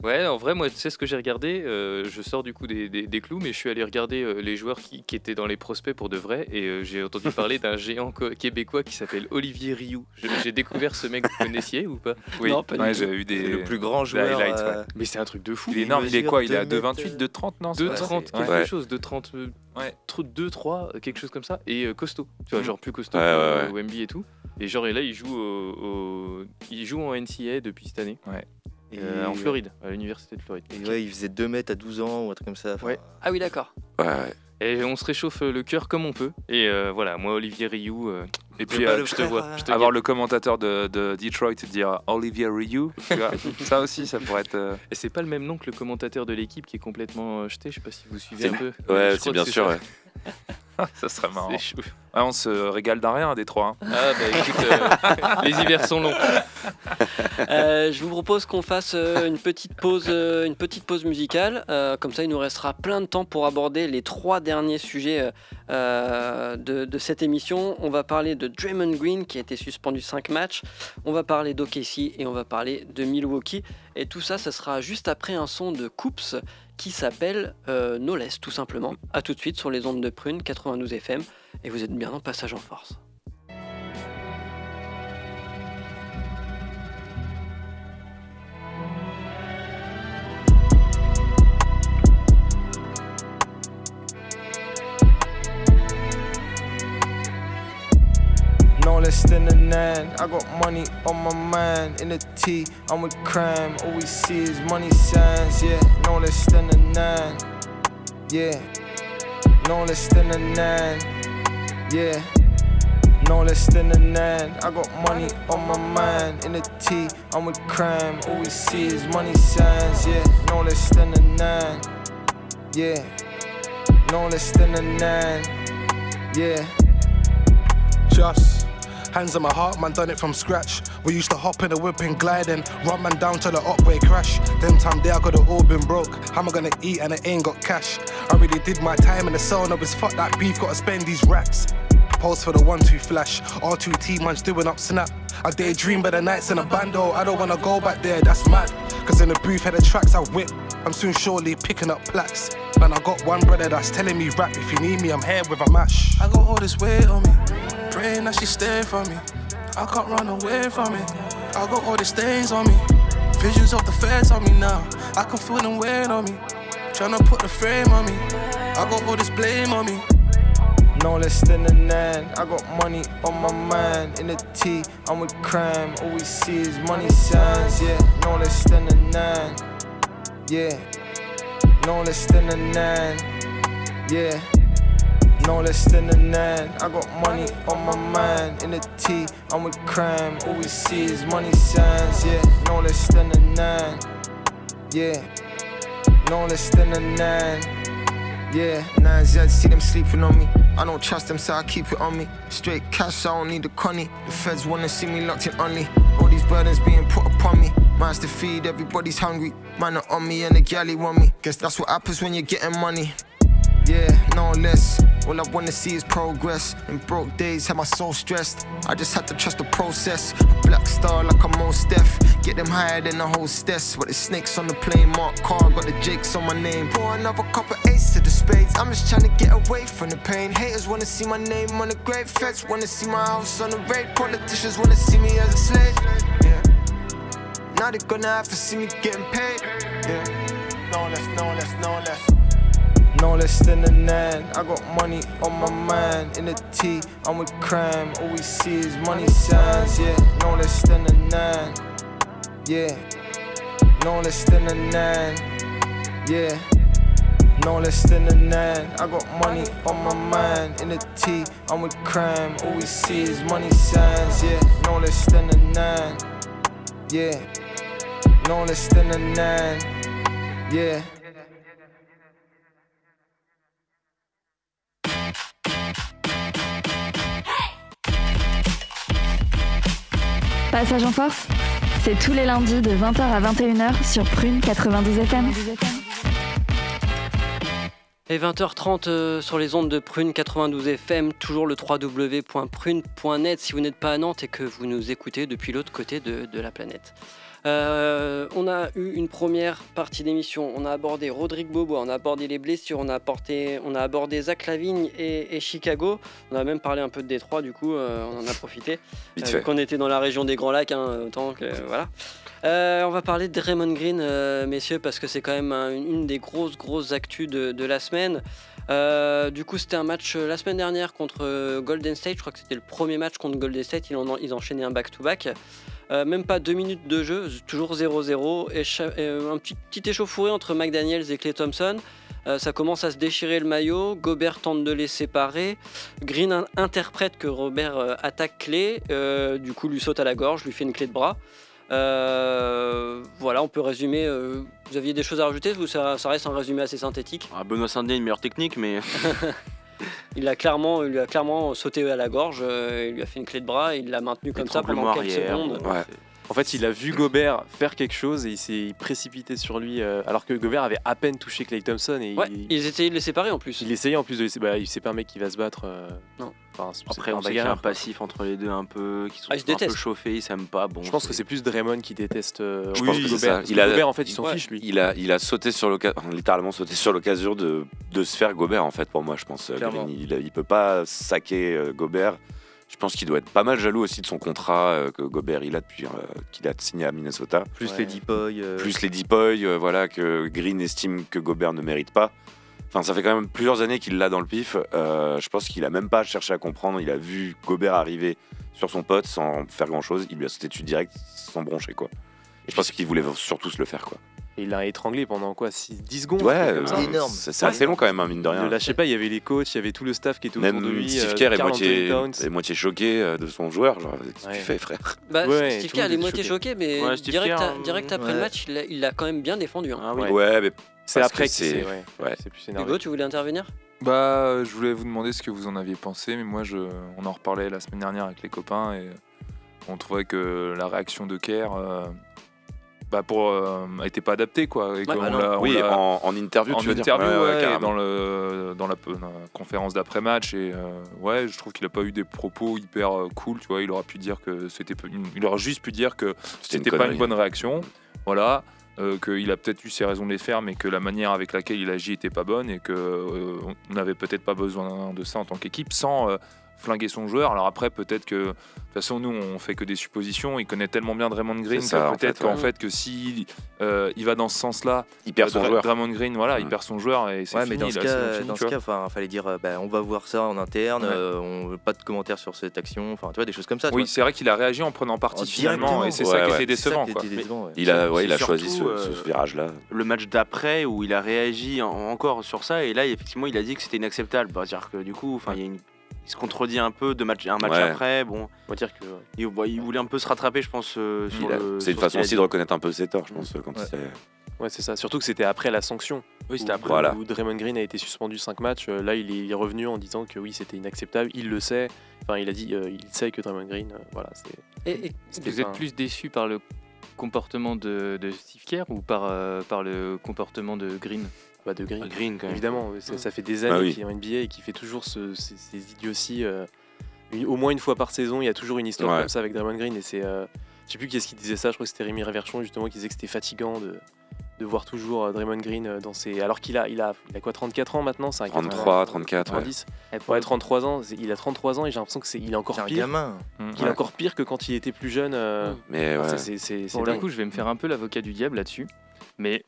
Ouais, en vrai, moi, tu sais ce que j'ai regardé euh, Je sors du coup des, des- des clous, mais je suis allé regarder euh, les joueurs qui, qui étaient dans les prospects pour de vrai. Et euh, j'ai entendu parler d'un [LAUGHS] géant co- québécois qui s'appelle Olivier Rioux. J'ai découvert ce mec, vous connaissiez ou pas? Oui, Non, pas du ouais, tout. j'ai eu des. C'est le plus grand joueur. highlights, euh, ouais. Mais c'est un truc de fou. Il est énorme, il est quoi? Il est à deux 2,28, mètres, 2,30 non? c'est 2,30, pas- c'est- quelque Ouais. chose, 2,30, euh, Ouais. tr- 2, 3, quelque chose comme ça, et euh, costaud. Tu vois, Mm. genre plus costaud Ouais, que ouais, ouais. Wemby et tout. Et genre, et là, il joue, au, au- il joue en NCAA depuis cette année, et- euh, en Floride, à l'université de Floride. Et ouais, il faisait 2 mètres à 12 ans ou un truc comme ça. Ouais. Ah oui, d'accord. Ouais, ouais. Et on se réchauffe le cœur comme on peut. Et euh, voilà, moi, Olivier Rioux, euh, Et puis je euh, te vois. Je te avoir le commentateur de, de Detroit dire Olivier Ryu, tu vois, [LAUGHS] ça aussi, ça pourrait être. euh, Et c'est pas le même nom que le commentateur de l'équipe qui est complètement euh, jeté. Je sais pas si vous suivez un peu. Ouais, c'est bien sûr. [LAUGHS] ça. serait marrant. Ouais, on se régale d'un rien à Détroit. hein. Ah bah écoute, euh, [LAUGHS] les hivers sont longs. Euh, je vous propose qu'on fasse euh, une petite pause, euh, une petite pause musicale. Euh, comme ça, il nous restera plein de temps pour aborder les trois derniers sujets de, de cette émission. On va parler de Draymond Green qui a été suspendu 5 matchs. On va parler d'OKC et on va parler de Milwaukee. Et tout ça, ça sera juste après un son de Coops qui s'appelle euh, No Less, tout simplement. A tout de suite sur les ondes de Prune 92 FM. Et vous êtes bien en passage en force. Less than a nine. I got money on my mind. In the T, I'm with crime. All we see is money signs. Yeah, no less than a nine. Yeah, no less than a nine. Yeah, no less than a nine. I got money on my mind. In the T, I'm with crime. All we see is money signs. Yeah, no less than a nine. Yeah, no less than a nine. Yeah. Just hands on my heart, man, done it from scratch. We used to hop in the whip and glide and run man down to the upway crash. Them time there, I could have all been broke. How am I gonna eat and I ain't got cash? I really did my time in the cell, no, it's fuck that beef, gotta spend these racks. Pose for the one two flash, R2T man's doing up snap. I daydream by the nights in a bando, I don't wanna go back there, that's mad. Cause in the booth, had the tracks I whip. I'm soon surely picking up plaques. Man, I got one brother that's telling me rap. If you need me, I'm here with a mash. I got all this weight on me, praying that she stay for me. I can't run away from it. I got all these stains on me, visions of the feds on me now. I can feel them weighing on me, trying to put the frame on me. I got all this blame on me. No less than a nine. I got money on my mind. In the T, I'm with crime. All we see is money signs. Yeah, no less than a nine. Yeah, no less than a nine. Yeah, no less than a nine. I got money on my mind. In the T, I'm with crime. All we see is money signs. Yeah, no less than a nine. Yeah, no less than a nine. Yeah, nine Z, see them sleeping on me. I don't trust them, so I keep it on me. Straight cash, I don't need the conny. The feds wanna see me locked in only. All these burdens being put upon me. Mine's to feed, everybody's hungry. Man are on me and the galley want me. Guess that's what happens when you're getting money. Yeah, no less. All I wanna see is progress. In broke days, had my soul stressed. I just had to trust the process. Black star like I'm most deaf. Get them higher than the hostess. But the snakes on the plane, mark car, got the jakes on my name. Pour another cup of ace to the spades. I'm just trying to get away from the pain. Haters wanna see my name on the grave. Feds wanna see my house on the raid. Politicians wanna see me as a slave. Yeah. Now they're gonna have to see me getting paid. Yeah. No less, no less, no less. No less than a nine. I got money on my mind. In the T, I'm with crime. All we see is money signs. Yeah, no less than a nine. Yeah, no less than a nine. Yeah, no less than a nine. I got money on my mind. In the T, I'm with crime. All we see is money signs. Yeah, no less than a nine. Yeah, no less than a nine. Yeah. Passage en force, c'est tous les lundis de 20h à 21h sur Prune 92 FM. Et 20h30 euh, sur les ondes de Prune 92 FM, toujours le www.prune.net si vous n'êtes pas à Nantes et que vous nous écoutez depuis l'autre côté de, de la planète. Euh, on a eu une première partie d'émission, on a abordé Rodrigue Bobo, on a abordé les blessures, on a, apporté, on a abordé Zach Lavigne et, et Chicago, on a même parlé un peu de Détroit du coup, euh, on en a profité. Euh, qu'on était dans la région des Grands Lacs, hein, autant que voilà. Euh, on va parler de Raymond Green, messieurs, parce que c'est quand même un- une des grosses, grosses actus de, de la semaine. Du coup, c'était un match la semaine dernière contre Golden State. Je crois que c'était le premier match contre Golden State. Ils, en ils enchaînaient un back-to-back. Euh, même pas deux minutes de jeu, toujours 0-0. Et cha- et, euh, un petit, petit échauffouré entre McDaniels et Clay Thompson. Euh, ça commence à se déchirer le maillot. Gobert tente de les séparer. Green in- interprète que Robert attaque. Euh, du coup, lui saute à la gorge, lui fait une clé de bras. Voilà, on peut résumer. vous aviez des choses à rajouter? Ou ça, ça reste un résumé assez synthétique? Ah, Benoît Saint-Denis, une meilleure technique, mais [LAUGHS] Il a clairement, il lui a clairement sauté à la gorge. euh, il lui a fait une clé de bras. Et il l'a maintenu comme ça pendant quelques arrière, secondes. Ouais. En fait, il a vu Gobert faire quelque chose et il s'est précipité sur lui, euh, alors que Gobert avait à peine touché Clay Thompson et Ouais, il, ils essayaient de les séparer en plus. il essayait en plus de laisser. Bah, il- c'est pas un mec qui va se battre. euh, Non. enfin, c'est Après, pas on un sait qu'il y a un bagarreur, quoi. passif entre les deux un peu, qui sont Ah, ils se un peu détestent. chauffés, ils s'aiment pas. Bon, Je pense que c'est plus Draymond qui déteste. euh, Je oui, pense que c'est Gobert. Il a- Gobert, en fait, il s'en Ouais. fiche lui. Il a, il a sauté sur l'occasion, littéralement sauté sur l'occasion de, de se faire Gobert en fait pour moi je pense. il, il peut pas saquer euh, Gobert. Je pense qu'il doit être pas mal jaloux aussi de son contrat euh, que Gobert il a depuis euh, qu'il a signé à Minnesota. Plus Ouais. les Deepoy. euh, Plus les Deepoy, euh, voilà que Green estime que Gobert ne mérite pas. Enfin, ça fait quand même plusieurs années qu'il l'a dans le pif. Euh, je pense qu'il a même pas cherché à comprendre. Il a vu Gobert arriver sur son pote sans faire grand chose. Il lui a sauté dessus direct sans broncher quoi. Et je pense qu'il voulait surtout se le faire quoi. Et il l'a étranglé pendant quoi 6, 10 secondes Ouais, comme ça. euh, énorme. C'est c'est assez long quand même, hein, mine de rien. le lâchait pas, il y avait les coachs, il y avait tout le staff qui était autour Même de lui. Steve euh, Kerr est moitié, est moitié choqué euh, de son joueur. Genre, qu'est-ce que Ouais. tu fais, frère? Bah, Ouais, Steve Kerr, est moitié choqué, mais Ouais, direct, Kerr, à- direct après le match, il a, il a quand même bien défendu. hein. Ah oui. Ouais. Mais C'est après que c'est- c'est c'est plus énervé. Hugo, tu voulais intervenir? Bah, je voulais vous demander ce que vous en aviez pensé, mais moi, je, on en reparlait la semaine dernière avec les copains et on trouvait que la réaction de Kerr, euh, bah, pour, euh, était pas adaptée, quoi. Et bah on oui, l'a- en, en interview, en tu veux dire interview, Ouais, ouais, dans, le, dans, la, dans la conférence d'après-match. Et euh, ouais, je trouve qu'il a pas eu des propos hyper euh, cool. Tu vois, il aurait pu dire que c'était, il aurait juste pu dire que C'était pas une bonne réaction. Voilà. euh, qu'il a peut-être eu ses raisons de les faire, mais que la manière avec laquelle il agit était pas bonne et que euh, on n'avait peut-être pas besoin de ça en tant qu'équipe sans euh, flinguer son joueur. Alors après, peut-être que de toute façon, nous, on fait que des suppositions. Il connaît tellement bien Draymond Green que peut-être fait, qu'en ouais. fait que si euh, il va dans ce sens-là, Il perd son Dra- joueur. Draymond Green, voilà, il Mm. perd son joueur et c'est Ouais, fini. mais dans ce là, cas, fini, dans tu ce vois. cas, enfin, fallait dire, euh, bah, on va voir ça en interne. Ouais. euh, on veut pas de commentaires sur cette action. Enfin, tu vois, des choses comme ça. Oui, c'est vrai qu'il a réagi en prenant parti Oh, finalement et c'est Ouais, ça qui ouais. était C'est ça décevant. qui quoi. était décevant, ouais. Il a, ouais, il a choisi ce, euh, virage-là. le match d'après où il a réagi en- encore sur ça et là effectivement il a dit que c'était inacceptable Bah, c'est-à-dire que du coup enfin il y a une- il se contredit un peu de match un match Ouais. après bon On va dire que il, voulait un peu se rattraper je pense euh, sur Il a- le- C'est une façon aussi de reconnaître un peu ses torts, je pense. Quand Ouais. il s'est- Ouais, c'est ça. Surtout que c'était après la sanction. oui c'était après Voilà. Où Draymond Green a été suspendu 5 matchs. euh, là, il est, il est revenu en disant que oui, c'était inacceptable. Il le sait. Enfin, il a dit, euh, il sait que Draymond Green, euh, voilà, c'est. Et- Vous êtes plus déçu par le comportement de, de Steve Kerr ou par, euh, par le comportement de Green? Bah, de Green. Green quand même Évidemment, ça, ça fait des Bah années oui. qu'il est en NBA et qu'il fait toujours ce- ces, ces idioties. euh, une- au moins une fois par saison, il y a toujours une histoire Ouais. comme ça avec Draymond Green. Et c'est, euh, je sais plus qui est-ce qui disait ça. Je crois que c'était Rémi Réverchon justement qui disait que c'était fatigant de, de voir toujours euh, Draymond Green euh, dans ses. Alors qu'il a, il a, il a quoi, 34 ans maintenant c'est un 33, 34, ouais. 90. Et pour Ouais, le- 33 ans. c'est- Il a 33 ans et j'ai l'impression que c'est, il est encore un pire. gamin. Mm. qu'il est encore pire que quand il était plus jeune. euh, Mais enfin, ouais. c'est, c'est, c'est, c'est Pour le coup, je vais me faire un peu l'avocat du diable là-dessus. Mais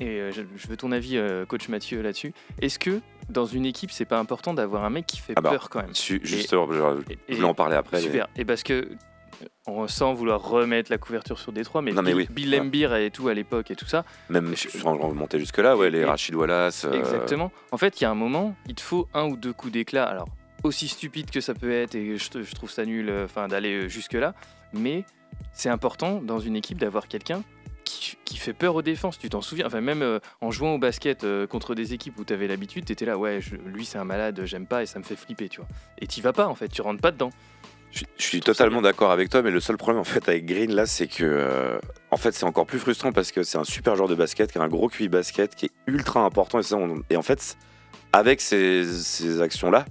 et euh, je, je veux ton avis, euh, coach Mathieu, là-dessus. Est-ce que dans une équipe, c'est pas important d'avoir un mec qui fait Ah bah, peur quand même Su- Et- Juste, euh, je et- je voulais en parler après. mais- Super. Et parce que euh, on sans vouloir remettre la couverture sur Détroit, mais, Non, mais Bill, oui. Bill et tout à l'époque et tout ça. Même sans remonter jusque-là, ouais, les Et- Rachid Wallace. euh, Exactement. En fait, il y a un moment, il te faut un ou deux coups d'éclat. Alors, aussi stupide que ça peut être, et je, je trouve ça nul enfin, d'aller jusque-là, mais c'est important dans une équipe d'avoir quelqu'un qui, fait peur aux défenses. Tu t'en souviens? Enfin, même euh, en jouant au basket euh, contre des équipes où tu avais l'habitude, tu étais là, ouais, lui c'est un malade, j'aime pas et ça me fait flipper, tu vois. Et tu vas pas, en fait, tu rentres pas dedans. Je, suis totalement d'accord avec toi, mais le seul problème en fait avec Green là, c'est que euh, en fait c'est encore plus frustrant parce que c'est un super joueur de basket, qui a un gros QI basket, qui est ultra important et, ça, on- et en fait avec ces, actions là,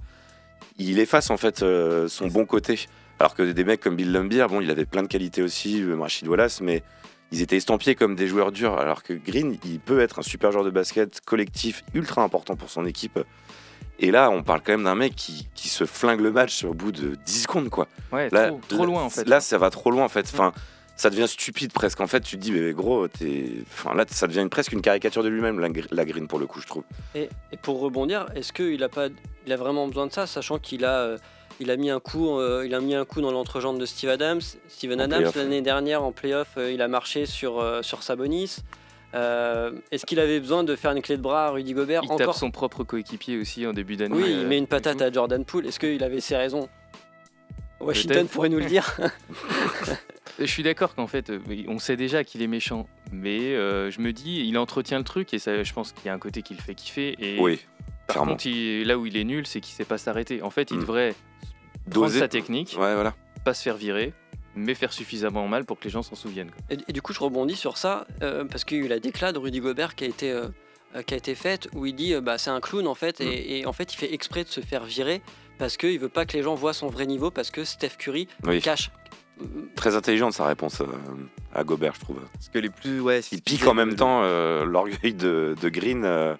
il efface en fait son bon côté. Alors que des mecs comme Bill Lumbier, bon, il avait plein de qualités aussi, Rachid Wallace, mais ils étaient estampillés comme des joueurs durs. Alors que Green, il peut être un super joueur de basket collectif, ultra important pour son équipe. Et là, on parle quand même d'un mec qui, qui se flingue le match au bout de 10 secondes, quoi. Ouais, Là, trop, trop loin en fait. Là, ça va trop loin en fait. Enfin, ça devient stupide presque. En fait, tu te dis, mais gros, t'es. Enfin, là, ça devient presque une caricature de lui-même, la Green pour le coup, je trouve. Et, et pour rebondir, est-ce qu'il a pas, il a vraiment besoin de ça, sachant qu'il a, euh, il a mis un coup, euh, il a mis un coup dans l'entrejambe de Steve Adams, Steven En Adams l'année dernière en playoff, euh, il a marché sur euh, sur Sabonis. Euh, Est-ce qu'il avait besoin de faire une clé de bras à Rudy Gobert Il encore tape son propre coéquipier aussi en début d'année. Oui, il met une patate à Jordan Poole. Est-ce qu'il avait ses raisons? Washington pourrait nous le dire. [LAUGHS] [LAUGHS] Je suis d'accord qu'en fait, on sait déjà qu'il est méchant, mais euh, je me dis, il entretient le truc et ça, je pense qu'il y a un côté qui le fait kiffer. Et Oui, par clairement. contre, il- là où il est nul, c'est qu'il sait pas s'arrêter. En fait, il Mm. devrait prendre Doser. sa technique, Ouais, voilà. pas se faire virer, mais faire suffisamment mal pour que les gens s'en souviennent. quoi. Et, et du coup, je rebondis sur ça euh, parce qu'il y a eu la déclat de Rudy Gobert qui a été, euh, euh, qui a été faite où il dit euh, bah, c'est un clown en fait et, et en fait il fait exprès de se faire virer parce qu'il veut pas que les gens voient son vrai niveau parce que Steph Curry Oui. cache. Très intelligente sa réponse euh, à Gobert, je trouve. Parce que les plus. Ouais, Il pique en même temps euh, [LAUGHS] l'orgueil de, de Green, euh,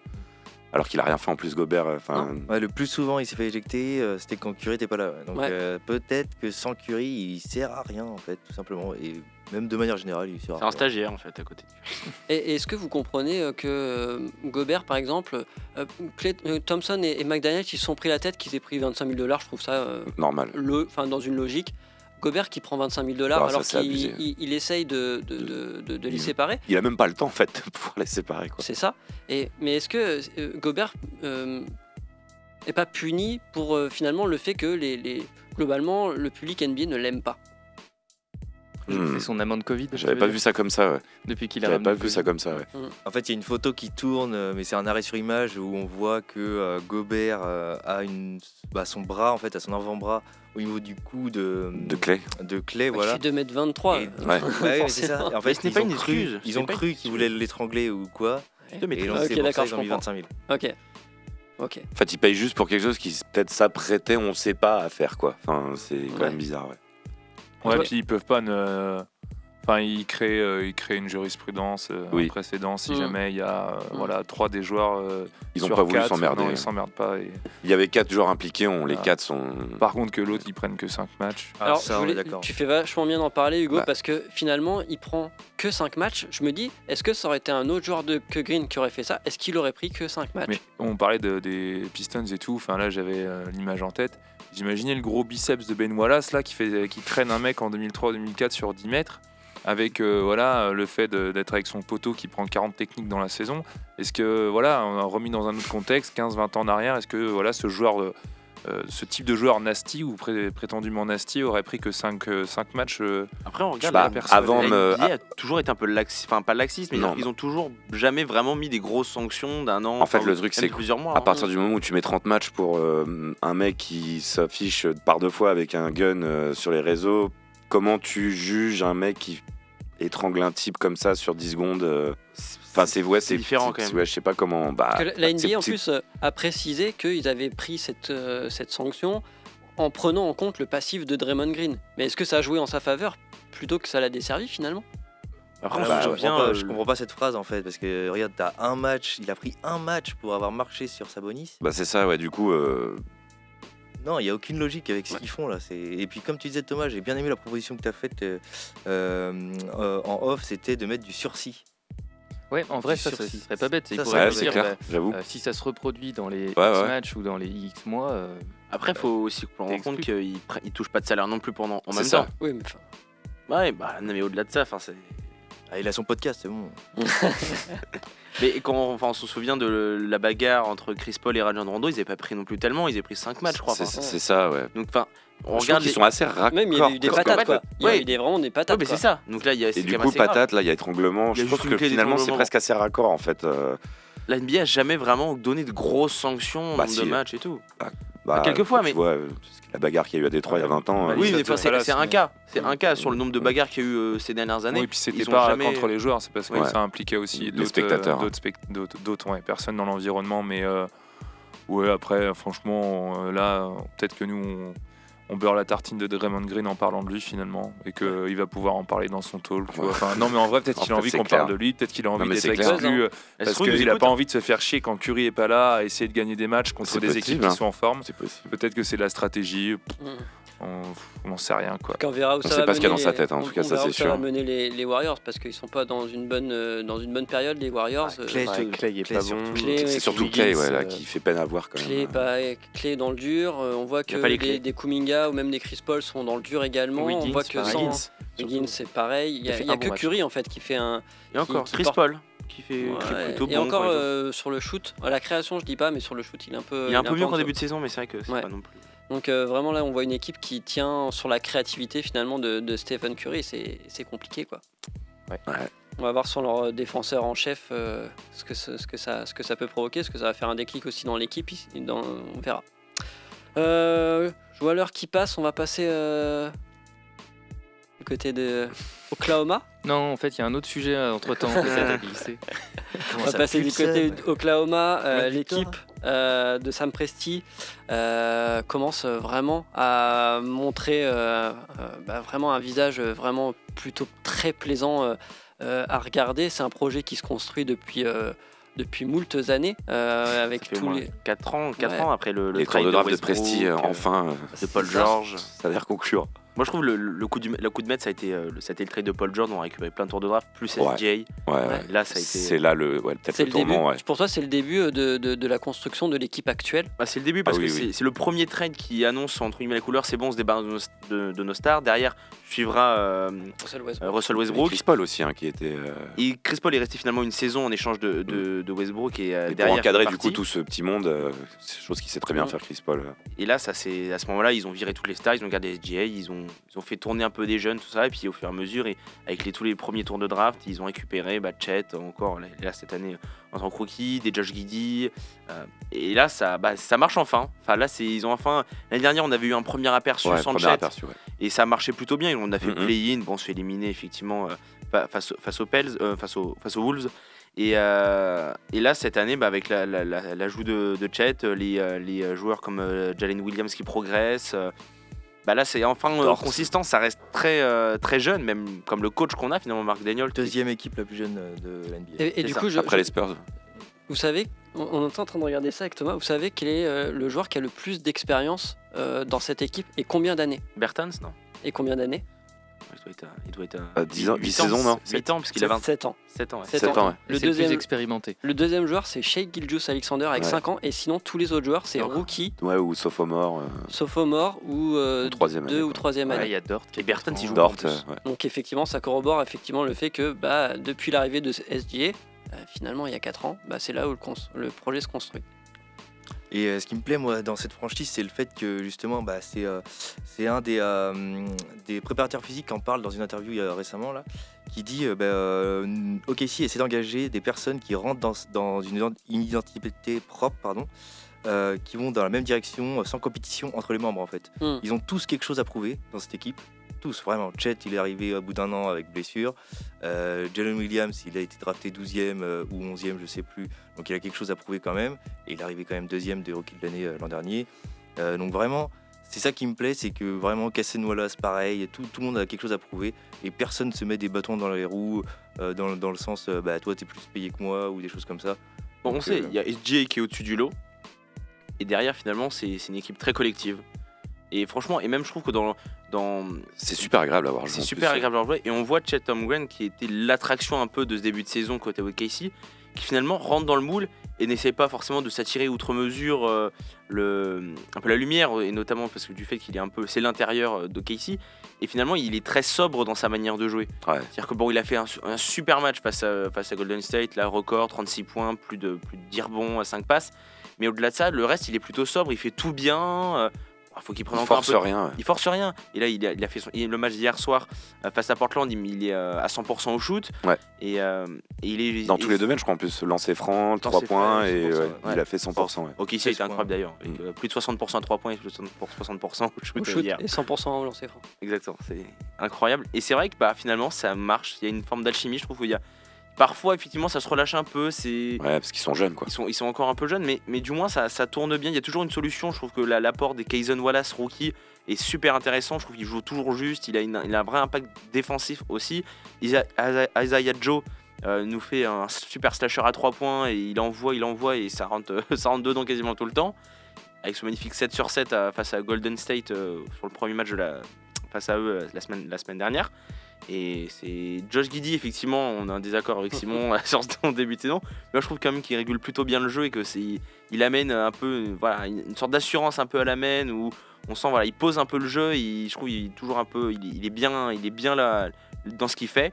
alors qu'il a rien fait en plus, Gobert. euh, Enfin, Ouais, le plus souvent, il s'est fait éjecter, euh, c'était quand Curry n'était pas là. ouais. Donc Ouais. euh, peut-être que sans Curry, il sert à rien en fait, tout simplement. Et même de manière générale, il sert à C'est un rien. stagiaire en fait à côté. [LAUGHS] Et, et est-ce que vous comprenez euh, que euh, Gobert par exemple, euh, Clay- euh, Thompson et, et McDaniel ils se sont pris la tête qu'ils aient pris 25 000 dollars, je trouve ça euh, normal. le, enfin dans une logique. Gobert qui prend 25 000 dollars alors qu'il abusé. il- il essaye de, de, de- de- de les Il- séparer. Il a même pas le temps en fait de pouvoir les séparer. Quoi. C'est ça. Et, mais est-ce que euh, Gobert euh, n'est pas puni pour euh, finalement le fait que les, les- globalement le public NBA ne l'aime pas? Hmm. C'est son amende Covid. J'avais pas vu ça comme ça. Ouais. Depuis qu'il a J'avais pas vu Covid. ça comme ça. Ouais. En fait, il y a une photo qui tourne, euh, mais c'est un arrêt sur image où on voit que euh, Gobert euh, a une, bah, son bras, en fait, à son avant-bras, au niveau du cou de, De Clay. de Clay, Il voilà. fait 2m23. Et- Ouais. [LAUGHS] Ouais, ouais, c'est ça. Et en fait, ce n'est ils pas une excuse, ils ont cru qu'ils voulaient l'étrangler ou quoi. Deux mètres. Et donc, Ok, c'est pour d'accord, je ont mis comprends. 25 000. Ok. Ok. En fait, il paye juste pour quelque chose qui peut-être s'apprêtait, on sait pas à faire quoi. Enfin, c'est quand Ouais. même bizarre. Ouais. Ouais, puis ils peuvent pas ne. Enfin, ils créent, euh, ils créent une jurisprudence, euh, Oui. un précédent si Mm. jamais il y a euh, Mm. voilà, trois des joueurs. euh, Ils ont sur pas voulu s'emmerder. non, Ils s'emmerdent pas. et- Il y avait quatre joueurs impliqués, on, les Ah. quatre sont. Par contre, que l'autre, ils prennent que 5 matchs. Ah, Alors, ça, voulais- tu fais vachement bien d'en parler, Hugo, Bah. parce que finalement, il prend que 5 matchs. Je me dis, est-ce que ça aurait été un autre joueur de, que Green qui aurait fait ça? Est-ce qu'il aurait pris que 5 matchs? Mais on parlait de- des Pistons et tout. Enfin, là, j'avais euh, l'image en tête. J'imaginais le gros biceps de Ben Wallace là, qui, traîne un mec en 2003-2004 sur 10 mètres. Avec euh, voilà, le fait d'être avec son poteau qui prend 40 techniques dans la saison. Est-ce que, voilà, on a remis dans un autre contexte, 15-20 ans en arrière, est-ce que voilà, ce joueur, euh, euh, ce type de joueur nasty ou pré- prétendument nasty aurait pris que 5, matchs euh, Après, on regarde la personne. avant a toujours été un peu laxiste, enfin pas laxiste, mais Non. ils ont toujours jamais vraiment mis des grosses sanctions d'un an. En fait, le truc, c'est que plusieurs mois. À hein. partir du moment où tu mets 30 matchs pour euh, un mec qui s'affiche par deux fois avec un gun euh, sur les réseaux, comment tu juges un mec qui étrangle un type comme ça sur 10 secondes euh, Enfin, c'est ouais, c'est différent, quand même. Ouais, je sais pas comment. Bah, la NBA, en plus, euh, a précisé qu'ils avaient pris cette, euh, cette sanction en prenant en compte le passif de Draymond Green. Mais est-ce que ça a joué en sa faveur plutôt que ça l'a desservi finalement? Ah, bah, je, comprends pas, je comprends pas cette phrase en fait, parce que regarde, t'as un match, il a pris un match pour avoir marché sur Sabonis. Bah, c'est ça, ouais. Du coup, euh, Non, il n'y a aucune logique avec ce qu'ils font là. Et puis comme tu disais Thomas, j'ai bien aimé la proposition que tu as faite euh, euh, en off, c'était de mettre du sursis. Ouais, en vrai, ça, ça serait pas bête. Il Ça, ouais, dire, clair, bah, j'avoue. euh, si ça se reproduit dans les X Ouais, matchs ou dans les X mois, euh, Après, faut aussi prendre en compte qu'ils ils touchent pas de salaire non plus pendant en C'est même ça. temps. Oui, mais enfin, Ouais, bah non, mais au-delà de ça, enfin c'est. Ah, il a son podcast, c'est bon. [LAUGHS] Mais quand enfin, on se souvient de la bagarre entre Chris Paul et Rajon Rondo, ils avaient pas pris non plus tellement, ils avaient pris 5 matchs, je crois. c'est enfin. ça, ouais. Donc enfin, on Je regarde qu'ils les- sont assez raccords. même il y a eu des patates quoi. Il y a Ouais. eu des, vraiment des Ouais, patates. mais quoi. c'est ça. Donc là, il y a Et du coup, assez grave. patate, là, il y a étranglement. Il y a Je trouve une que finalement, c'est presque assez raccord en fait. euh, La NBA a jamais vraiment donné de grosses sanctions, Bah, nombre si. de matchs et tout. bah, quelquefois, tu mais- vois, euh, la bagarre qu'il y a eu à Détroit il y a 20 ans. Bah, euh, oui, mais c'est voilà, c'est un cas. C'est un cas sur le nombre de bagarres qu'il y a eu euh, ces dernières années. Oui, puis c'était pas jamais- contre les joueurs, c'est parce que Ouais. ça impliquait aussi Les d'autres spectateurs. euh, d'autres spect- d'autres- d'autres, ouais, personnes dans l'environnement. Mais euh, ouais, après, franchement, là, peut-être que nous, on, on beurre la tartine de Draymond Green en parlant de lui finalement, et qu'il va pouvoir en parler dans son talk. tu vois. Ouais. Enfin, non, mais en vrai, peut-être qu'il a envie qu'on parle de lui, peut-être qu'il a envie d'être exclu. euh, Parce qu'il n'a pas envie de se faire chier quand Curry est pas là, à essayer de gagner des matchs contre des possible, équipes hein. qui sont en forme. C'est possible. Peut-être que c'est la stratégie, Mm. on n'en sait rien quoi. Qu'on verra où On ça sait va pas ce qu'il y a dans sa tête, hein, en on- tout cas, on ça, c'est où ça va sûr. mener les, les Warriors parce qu'ils sont pas dans une bonne euh, dans une bonne période les Warriors. Ah, euh, Clay, Clay est Clay pas bon. Clay, C'est surtout Clay ouais, là, qui fait peine à voir quand même. Pas, clé dans le dur, on voit que a pas les des, clés. Ou même des Chris Paul sont dans le dur également. on Wiggins, voit que pareil. sans Wiggins, c'est pareil. Il y a, y a que. Curry en fait qui fait un. Et encore, qui Chris Paul. qui fait, Ouais, plutôt et bon. encore sur le shoot, la création je dis pas, mais sur le shoot il est un peu. il est un peu mieux en qu'en début de saison, mais c'est vrai que c'est Ouais. pas non plus. Donc vraiment là on voit une équipe qui tient sur la créativité finalement de, Stephen Curry, c'est compliqué quoi. Ouais. On va voir sur leur défenseur en chef ce, que, ce, que ça, ce que ça peut provoquer, ce que ça va faire un déclic aussi dans l'équipe, on verra. Euh, je vois l'heure qui passe, on va passer euh, du côté de Oklahoma. Non, en fait, il y a un autre sujet entre temps peut-être à [LAUGHS] glisser. On va passer du côté d'Oklahoma. Euh. L'équipe euh, de Sam Presti euh, commence vraiment à montrer euh, euh, bah, vraiment un visage vraiment plutôt très plaisant euh, euh, à regarder. C'est un projet qui se construit depuis, euh, depuis moultes années euh, avec Ça fait au tous moins les. 4 ans, 4 Ouais. ans après le, le Les de draft de Presti, euh, enfin, de Paul ça. George. ça a l'air conclure. Moi, je trouve le, le coup, du, le coup de maître, ça a été, euh, le, ça a été le trade de Paul George. On a récupéré plein de tours de draft, plus Ouais. SGA. Ouais, ouais. Là, ça a été. C'est là le, ouais, peut-être C'est le le début. tournant. Ouais. Pour toi, c'est le début euh, de, de- de la construction de l'équipe actuelle? Bah, c'est le début parce Ah oui, que oui. c'est- le premier trade qui annonce entre guillemets la couleur. C'est bon, on se débarrasse de nos, de, de nos stars. Derrière suivra euh, Russell Westbrook. Russell Et Westbrook. Chris Paul aussi, hein, qui était. euh, Et Chris Paul est resté finalement une saison en échange de, de, de Westbrook et, euh, et pour derrière encadrer il est du coup tout ce petit monde, euh, c'est chose qu'il sait très bien Ouais. faire Chris Paul. Et là, ça c'est à ce moment-là, ils ont viré toutes les stars, ils ont gardé SGA, ils ont, ils ont fait tourner un peu des jeunes, tout ça. Et puis au fur et à mesure, et avec les, tous les premiers tours de draft, ils ont récupéré bah, Chet encore là, là, cette année en tant que rookie, des Josh Giddy. euh, et là, ça, bah, ça marche enfin. Enfin là, ils ont enfin. L'année dernière, on avait eu un premier aperçu Ouais, sans premier Chet. aperçu, ouais. Et ça marchait plutôt bien. On a fait Mhm. play-in, bon, on se fait éliminer effectivement euh, fa- face, face aux Pels, euh, face, aux, face aux Wolves. Et, euh, et là, cette année, bah, avec la- la- la- l'ajout de, de Chet, les, les joueurs comme euh, Jalen Williams qui progressent, bah là, c'est enfin euh, consistant. Ça reste très, euh, très jeune, même comme le coach qu'on a finalement, Marc Daniel. Deuxième équipe la plus jeune euh, de l'NBA. Et, du ça. coup, je- Après je- les Spurs. Vous savez, on, on est en train de regarder ça avec Thomas. Vous savez quel est euh, le joueur qui a le plus d'expérience euh, dans cette équipe et combien d'années? Bertans, non? Et combien d'années? Il doit être, à- il doit être à À 10 ans- 8 10 saisons, non 8 ans, parce qu'il a 20 7 ans. 7 ans. ouais. Sept Sept ans. ans, ouais. Le deuxième, expérimenté. le deuxième joueur, c'est Shea Gilgeous Alexander avec Ouais. 5 ans. Et sinon, tous les autres joueurs, c'est rookie, Ouais, ou sophomore. euh, sophomore ou euh, Ou troisième deux année, ou quoi. troisième Ouais, année. il y a Dort. Et il ans. joue Dort, euh, ouais. Donc effectivement, ça corrobore effectivement le fait que bah, depuis l'arrivée de SGA, euh, finalement il y a 4 ans, bah, c'est là où le, cons- le projet se construit. Et euh, ce qui me plaît moi dans cette franchise, c'est le fait que justement, bah, c'est euh, c'est un des, euh, des préparateurs physiques qui en parle dans une interview récemment là, qui dit bah, OKC essaie d'engager des personnes qui rentrent dans, dans une, une identité propre, pardon, qui vont dans la même direction, sans compétition entre les membres en fait. Hmm. Ils ont tous quelque chose à prouver dans cette équipe. Tous, vraiment. Chet, il est arrivé au bout d'un an avec blessure. Euh, Jalen Williams, il a été drafté 12e euh, ou 11e, je sais plus. Donc il a quelque chose à prouver quand même. Et il est arrivé quand même deuxième de rookie de l'année euh, l'an dernier. Donc vraiment, c'est ça qui me plaît, c'est que vraiment Cassen Wallace, pareil, tout, tout le monde a quelque chose à prouver. Et personne ne se met des bâtons dans les roues, dans, dans le sens, bah toi t'es plus payé que moi, ou des choses comme ça. Bon, on sait, il y a SGA qui est au-dessus du lot. Et derrière, finalement, c'est une équipe très collective. Et franchement, et même je trouve que dans. dans C'est super agréable à voir. jouer, c'est super agréable à jouer. Et on voit Chet Holmgren qui était l'attraction un peu de ce début de saison côté OKC, qui finalement rentre dans le moule et n'essaie pas forcément de s'attirer outre mesure euh, le, un peu la lumière, et notamment parce que du fait qu'il est un peu. C'est l'intérieur de Casey. Et finalement, il est très sobre dans sa manière de jouer. Ouais. C'est-à-dire que bon, il a fait un, su- un super match face à, face à Golden State, là, record, 36 points, plus de, plus de 10 rebonds à 5 passes. Mais au-delà de ça, le reste, il est plutôt sobre, il fait tout bien. euh, Il faut qu'il prenne Il encore force un peu. rien. ouais. Il force rien. Et là, il a, il a fait son- il- le match d'hier soir euh, face à Portland, il, il est euh, à 100% au shoot. Ouais. Et, euh, et il est. Dans et- tous les domaines, je crois en plus, lancer franc, Lancer 3 franc, points, 100%, et ouais, ouais. il a fait 100%. Ouais. Ok, ça a 16 été incroyable d'ailleurs. avec, euh, plus de 60% à 3 points et plus de 60% pour 60% au shoot, Au euh, shoot hier. et 100% au lancer franc. Exactement, c'est incroyable. Et c'est vrai que bah, finalement, ça marche. Il y a une forme d'alchimie, je trouve. Où il y a... Parfois, effectivement, ça se relâche un peu. C'est Ouais, parce qu'ils sont jeunes, quoi. ils sont, ils sont encore un peu jeunes, mais, mais du moins ça, ça tourne bien. Il y a toujours une solution. Je trouve que la- l'apport des Kayson Wallace rookie est super intéressant. Je trouve qu'il joue toujours juste. Il a, une- il a un vrai impact défensif aussi. Isa- Isa- Isaiah Joe euh, nous fait un super slasher à 3 points et il envoie, il envoie et ça rentre, [LAUGHS] ça rentre dedans quasiment tout le temps. Avec ce magnifique 7 sur 7 à- face à Golden State euh, sur le premier match de la, face à eux euh, la, semaine, la semaine dernière. Et c'est Josh Giddy, effectivement, on a un désaccord avec Simon [LAUGHS] sur ce début de saison. Mais moi, je trouve quand même qu'il régule plutôt bien le jeu et que c'est, il amène un peu, voilà, une, sorte d'assurance un peu à l'amène où on sent, voilà, il pose un peu le jeu. Il, je trouve, il est toujours un peu, il, est- il est bien, il est bien là dans ce qu'il fait.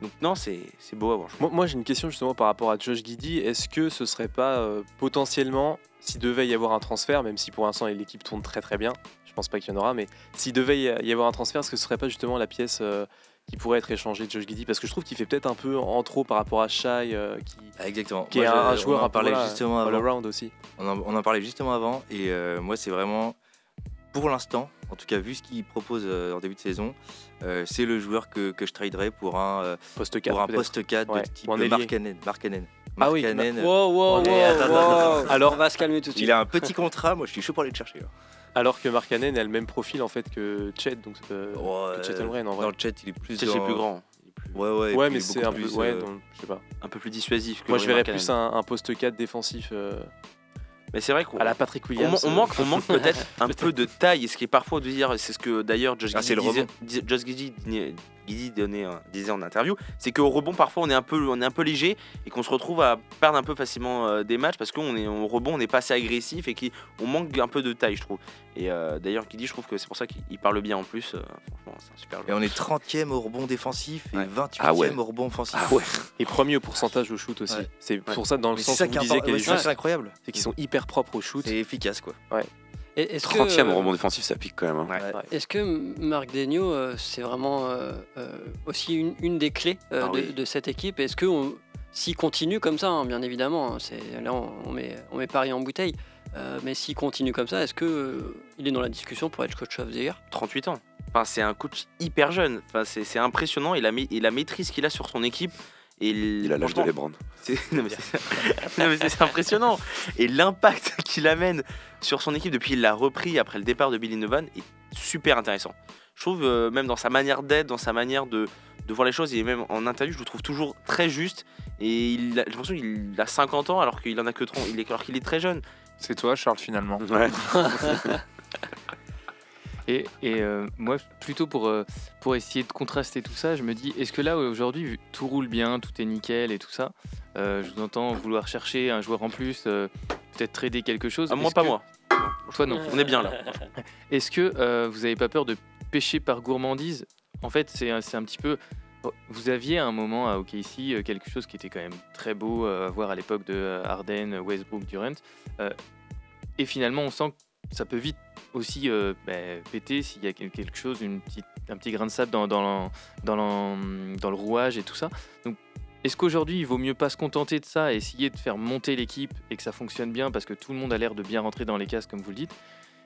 Donc non, c'est c'est beau à voir. Moi, moi, j'ai une question justement par rapport à Josh Giddy. Est-ce que ce serait pas euh, potentiellement, s'il devait y avoir un transfert, même si pour l'instant l'équipe tourne très très bien, pense pas qu'il y en aura, mais s'il devait y avoir un transfert, est-ce que ce serait pas justement la pièce euh, qui pourrait être échangée de Josh Giddy? Parce que je trouve qu'il fait peut-être un peu en trop par rapport à Shai, euh, qui, Ah, exactement. qui Moi, est un, je- un on joueur en parlait voilà, justement all avant. around aussi. On en, on en parlait justement avant et euh, moi c'est vraiment pour l'instant, en tout cas vu ce qu'il propose euh, en début de saison, euh, c'est le joueur que, que je traderais pour un euh, Poste 4 pour un poste 4 Ouais, de type ailier. Markkanen. Markkanen. Ah oui, Markkanen, bah- Wow, wow, on wow, est- attends, [LAUGHS] attends, attends. wow. Alors- on va se calmer tout de suite. Il a un petit contrat, moi je suis chaud pour aller le chercher. là. Alors que Markkanen a le même profil en fait que Chet, donc euh, Ouais, que Chet en vrai. Dans le chat, il est plus Peut-être dans... c'est plus grand. Il est plus- Ouais, mais est c'est un peu, plus, ouais, euh, donc, je sais pas. un peu plus dissuasif. Que Moi, je verrais plus un, un poste 4 défensif euh, Mais c'est vrai qu'on à la Patrick Williams. on manque, on manque [LAUGHS] peut-être [LAUGHS] un peu de taille, et ce qui est parfois de dire, c'est ce que d'ailleurs Josh Ah, c'est Giddy le disait, Josh Giddy, Donnait un- disait en interview, c'est qu'au rebond parfois on est un peu, on est un peu léger et qu'on se retrouve à perdre un peu facilement euh, des matchs parce qu'on est au rebond, on n'est pas assez agressif et qu'on manque un peu de taille, je trouve. Et euh, d'ailleurs Giddy, je trouve que c'est pour ça qu'il il parle bien en plus. euh, franchement, c'est un super Et on est 30e au rebond défensif et Ouais. 28e Ah ouais. au rebond offensif. Ah ouais. Et premier au pourcentage au shoot aussi. Ouais. C'est pour ça dans le Mais sens où vous disiez qu'il y a ouais, des c'est ça, joueurs, c'est incroyable. c'est qu'ils sont hyper propres au shoot. C'est efficace quoi. Et- Est-ce que, 30ème euh, rebond défensif, ça pique quand même. hein. Ouais. Est-ce que Marc Degnaud, euh, c'est vraiment euh, aussi une, une des clés euh, Ah de, oui. de cette équipe? Est-ce que s'il continue comme ça, hein, bien évidemment, hein, c'est là on, on met on met Paris en bouteille, euh, mais s'il continue comme ça, est-ce que euh, il est dans la discussion pour être coach of the year? 38 ans. Enfin, c'est un coach hyper jeune. Enfin, c'est c'est impressionnant. Et la, ma- et la maîtrise qu'il a sur son équipe. Et Il a l'âge de franchement, Lebron. C'est [LAUGHS] non, mais c'est- non, mais c'est- c'est impressionnant. Et l'impact qu'il amène sur son équipe depuis qu'il l'a repris après le départ de Billy Novan est super intéressant. Je trouve euh, même dans sa manière d'être, dans sa manière de, de voir les choses, et même en interview, je le trouve toujours très juste. Et il a- j'ai l'impression qu'il a 50 ans alors qu'il en a que 30, il est, alors qu'il est très jeune. C'est toi, Charles, finalement. Ouais. [LAUGHS] Et, et, euh, moi, plutôt pour, euh, pour essayer de contraster tout ça, je me dis, est-ce que là, aujourd'hui, vu- tout roule bien, tout est nickel et tout ça, euh, je vous entends vouloir chercher un joueur en plus, euh, peut-être trader quelque chose. Ah, moi, pas que- moi. Toi, non. On est bien là. [LAUGHS] Est-ce que euh, vous n'avez pas peur de pêcher par gourmandise? En fait, c'est un- c'est un petit peu. Vous aviez à un moment à OKC euh, quelque chose qui était quand même très beau euh, à voir à l'époque de euh, Harden, Westbrook, Durant. Euh, et finalement, on sent que ça peut vite aussi euh, bah, péter s'il y a quel- quelque chose, une petite, un petit grain de sable dans, dans, dans le rouage et tout ça. Donc, est-ce qu'aujourd'hui, il vaut mieux pas se contenter de ça et essayer de faire monter l'équipe et que ça fonctionne bien parce que tout le monde a l'air de bien rentrer dans les cases, comme vous le dites?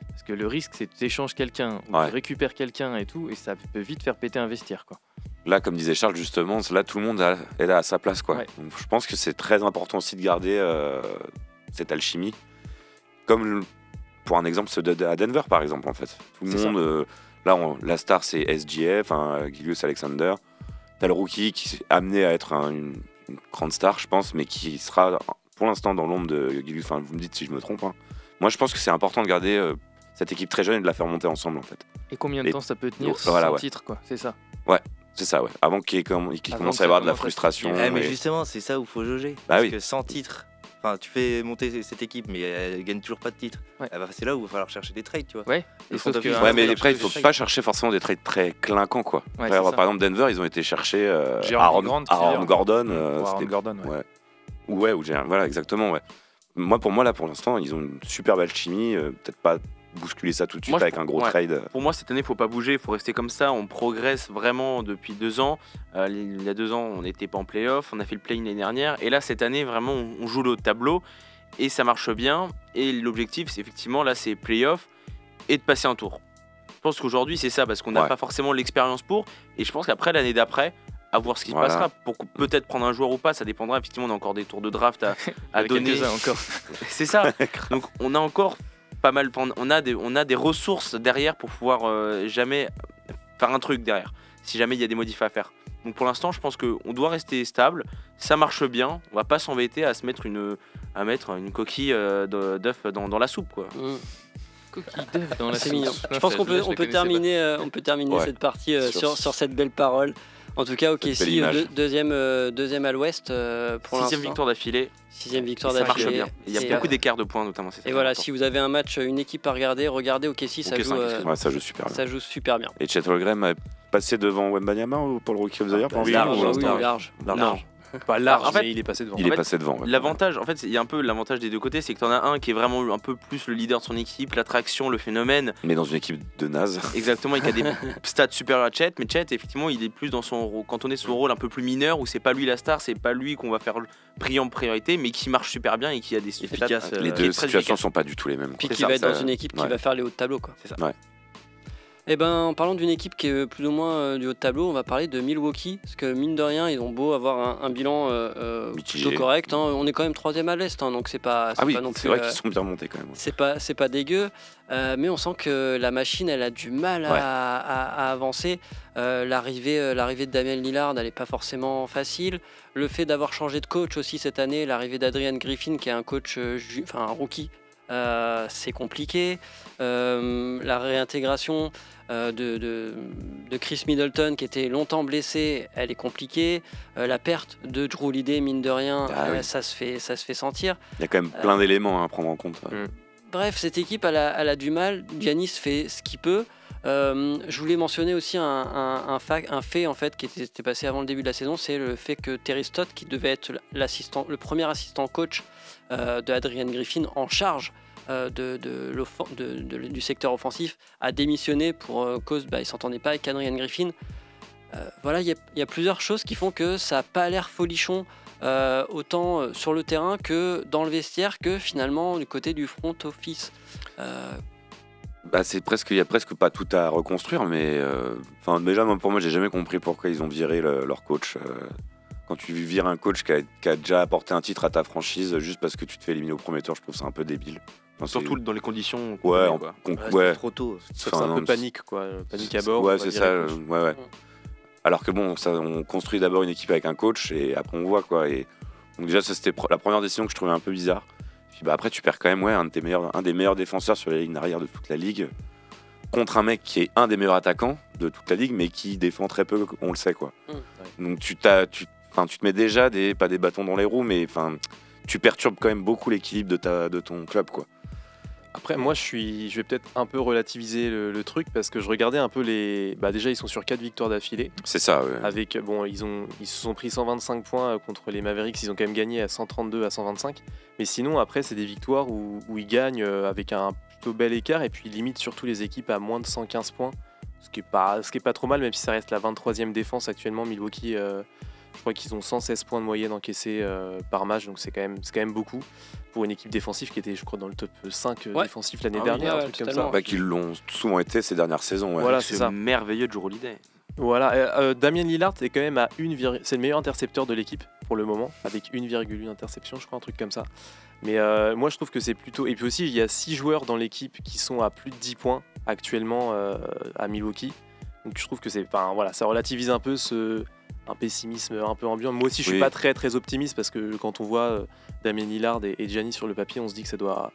Parce que le risque, c'est que tu échanges quelqu'un ou Ouais. tu récupères quelqu'un et tout, et ça peut vite faire péter un vestiaire. Quoi. Là, comme disait Charles, justement, là, tout le monde a- est là à sa place. Quoi. Ouais. Donc, je pense que c'est très important aussi de garder euh, cette alchimie. Comme le- pour un exemple, ceux à Denver, par exemple, en fait. Tout le monde. euh, là, on- la star, c'est SGF, hein, Gilius Alexander. T'as le rookie qui s'est amené à être un- une, une grande star, je pense, mais qui sera pour l'instant dans l'ombre de. Enfin, vous me dites si je me trompe. hein. Moi, je pense que c'est important de garder euh, cette équipe très jeune et de la faire monter ensemble, en fait. Et combien de Et- temps ça peut tenir Voilà, sans ouais. titre quoi C'est ça. C'est ça, ouais. Avant qu'il commence à y avoir de la frustration. Mais et- justement, c'est ça où il faut jauger. Bah Parce oui. que sans titre, enfin, tu fais monter cette équipe, mais elle gagne toujours pas de titre. Ouais. Eh ben, c'est là où il va falloir chercher des trades, tu vois. Ouais. Et sauf que, Ouais, mais après, il faut pas chercher forcément des trades très clinquants, quoi. Ouais, Après, c'est par exemple, Denver, ils ont été chercher euh, Aaron, Grant, Aaron. Gordon. Ou euh, Aaron Gordon, ouais. ouais. Ou Ouais, ou Jeremy- voilà, exactement, ouais. Moi, pour moi, là, pour l'instant, ils ont une superbe alchimie. euh, Peut-être pas bousculer ça tout de suite Moi, avec un gros ouais. trade. Pour moi, cette année, il faut pas bouger, il faut rester comme ça. On progresse vraiment depuis deux ans. Euh, il y a deux ans, on n'était pas en playoff, on a fait le play-in l'année dernière. Et là, cette année, vraiment, on joue le tableau et ça marche bien. Et l'objectif, c'est effectivement, là, c'est playoff et de passer un tour. Je pense qu'aujourd'hui, c'est ça, parce qu'on n'a Ouais. pas forcément l'expérience pour. Et je pense qu'après, l'année d'après, à voir ce qui Voilà. se passera. Pour peut-être prendre un joueur ou pas, ça dépendra. Effectivement, on a encore des tours de draft à, à [LAUGHS] donner. encore. [LAUGHS] C'est ça. [LAUGHS] Donc on a encore pas mal, on a des, on a des ressources derrière pour pouvoir euh, jamais faire un truc derrière, si jamais il y a des modifs à faire. Donc pour l'instant, je pense qu'on doit rester stable, ça marche bien, on va pas s'embêter à se mettre une, à mettre une coquille euh, de- d'œuf dans, dans la soupe quoi. Mm. Coquille d'œuf dans la mignon. Non, Je pense qu'on peut, je on peut terminer, euh, on peut terminer Ouais. cette partie euh, sur, sur cette belle parole. En tout cas, ok, si, deux- deuxième, euh, deuxième à l'ouest euh, pour Sixième victoire d'affilée. Sixième victoire Ça marche d'affilée. bien. Il y a beaucoup euh, d'écart de points, notamment. ça Et voilà, si vous avez un match, une équipe à regarder, regardez OKC, ça, Ok, joue, euh. Ouais, ça joue super bien. ça joue super bien. Et Chet a passé devant Wembanyama ou pour le Rookie of the Year pour l'instant, large, large. large. Large. [LAUGHS] Pas large, En fait, mais il est passé devant. Il est fait, passé devant. ouais. L'avantage, en fait, c'est- il y a un peu l'avantage des deux côtés, c'est que tu en as un qui est vraiment un peu plus le leader de son équipe, l'attraction, le phénomène. Mais dans une équipe de naze. Exactement, il a des [LAUGHS] stats supérieurs à Chet, mais Chet, effectivement, il est plus dans son rôle, quand on est sur son rôle un peu plus mineur, où c'est pas lui la star, c'est pas lui qu'on va faire briller en priorité, mais qui marche super bien et qui a des stats Efficace, euh, Les deux situations efficace. sont pas du tout les mêmes. Puis qui va être dans une équipe qui va faire les hauts de tableau. Quoi. C'est ça. Et ben, en parlant d'une équipe qui est plus ou moins euh, du haut de tableau, on va parler de Milwaukee. Parce que mine de rien, ils ont beau avoir un, un bilan euh, euh, plutôt correct. hein. On est quand même troisième à l'est, hein, donc c'est pas, Ah oui, pas non c'est vrai euh, qu'ils sont bien montés quand même. c'est pas, c'est pas dégueu, euh, mais on sent que la machine, elle a du mal à, Ouais. à- à avancer. Euh, l'arrivée, euh, l'arrivée de Damien Lillard, elle n'est pas forcément facile. Le fait d'avoir changé de coach aussi cette année, l'arrivée d'Adrian Griffin, qui est un coach, euh, enfin un rookie, euh, c'est compliqué. Euh, la réintégration euh, de, de- de Chris Middleton, qui était longtemps blessé, elle est compliquée. Euh, la perte de Drew Holiday, mine de rien, Ah euh, oui. ça, se fait, ça se fait sentir. Il y a quand même plein d'éléments hein, à prendre en compte. Bref, cette équipe, elle a, elle a du mal. Giannis fait ce qu'il peut. Euh, je voulais mentionner aussi un, un- un fac- un fait en fait qui était, était passé avant le début de la saison, c'est le fait que Terry Stott, qui devait être l'assistant, le premier assistant coach euh, de Adrian Griffin en charge euh, de, du secteur offensif, a démissionné pour euh, cause, bah, il s'entendait pas avec Adrian Griffin. Euh, voilà, il y, a- plusieurs choses qui font que ça n'a pas l'air folichon euh, autant euh, sur le terrain que dans le vestiaire que finalement du côté du front office. Euh, Bah, c'est presque, il y a presque pas tout à reconstruire, mais euh, enfin déjà pour moi j'ai jamais compris pourquoi ils ont viré le- leur coach. Quand tu vires un coach qui a, qui a déjà apporté un titre à ta franchise juste parce que tu te fais éliminer au premier tour, je trouve ça un peu débile. Enfin, Surtout dans les conditions. Ouais, connaît, en- quoi. Ouais, trop tôt. C'est Enfin, un non, peu panique, quoi. Panique à bord. Ouais, on c'est ça. euh, ouais, ouais. Alors que bon, ça, on construit d'abord une équipe avec un coach et après on voit quoi. Et donc déjà, ça c'était la première décision que je trouvais un peu bizarre. Puis bah, après, tu perds quand même ouais, un, de tes meilleurs, un des meilleurs défenseurs sur les lignes arrière de toute la ligue contre un mec qui est un des meilleurs attaquants de toute la ligue, mais qui défend très peu, on le sait quoi. Donc tu t'as, tu, enfin, tu te mets déjà des, pas des bâtons dans les roues, mais enfin, tu perturbes quand même beaucoup l'équilibre de ta, de ton club quoi. Après, moi, je suis, je vais peut-être un peu relativiser le, le truc parce que je regardais un peu les. Bah, déjà, ils sont sur 4 victoires d'affilée. C'est ça. ouais. Avec bon, ils ont, ils se sont pris 125 points euh, contre les Mavericks. Ils ont quand même gagné à 132 à 125. Mais sinon, après, c'est des victoires où, où ils gagnent euh, avec un plutôt bel écart et puis ils limitent surtout les équipes à moins de 115 points, ce qui est pas, ce qui est pas trop mal, même si ça reste la 23e défense actuellement. Milwaukee, euh, je crois qu'ils ont 116 points de moyenne encaissés euh, par match, donc c'est quand même, c'est quand même beaucoup pour une équipe défensive qui était, je crois, dans le top 5 Ouais. défensif l'année Ah oui, dernière, ouais, un truc comme ça. Bah, qu'ils l'ont souvent été ces dernières saisons. ouais. Voilà, Ce c'est ça. merveilleux Drew Holiday. Voilà, euh, euh, Damien Lillard est quand même à une virg- c'est le meilleur intercepteur de l'équipe pour le moment, avec 1,1 interception, je crois, un truc comme ça. Mais euh, moi, je trouve que c'est plutôt. Et puis aussi, il y a 6 joueurs dans l'équipe qui sont à plus de 10 points actuellement euh, à Milwaukee. Donc je trouve que c'est. Enfin voilà, ça relativise un peu ce. Un pessimisme un peu ambiant. Moi aussi, je suis Oui. pas très très optimiste parce que quand on voit euh, Damien Lillard et, et Giannis sur le papier, on se dit que ça doit,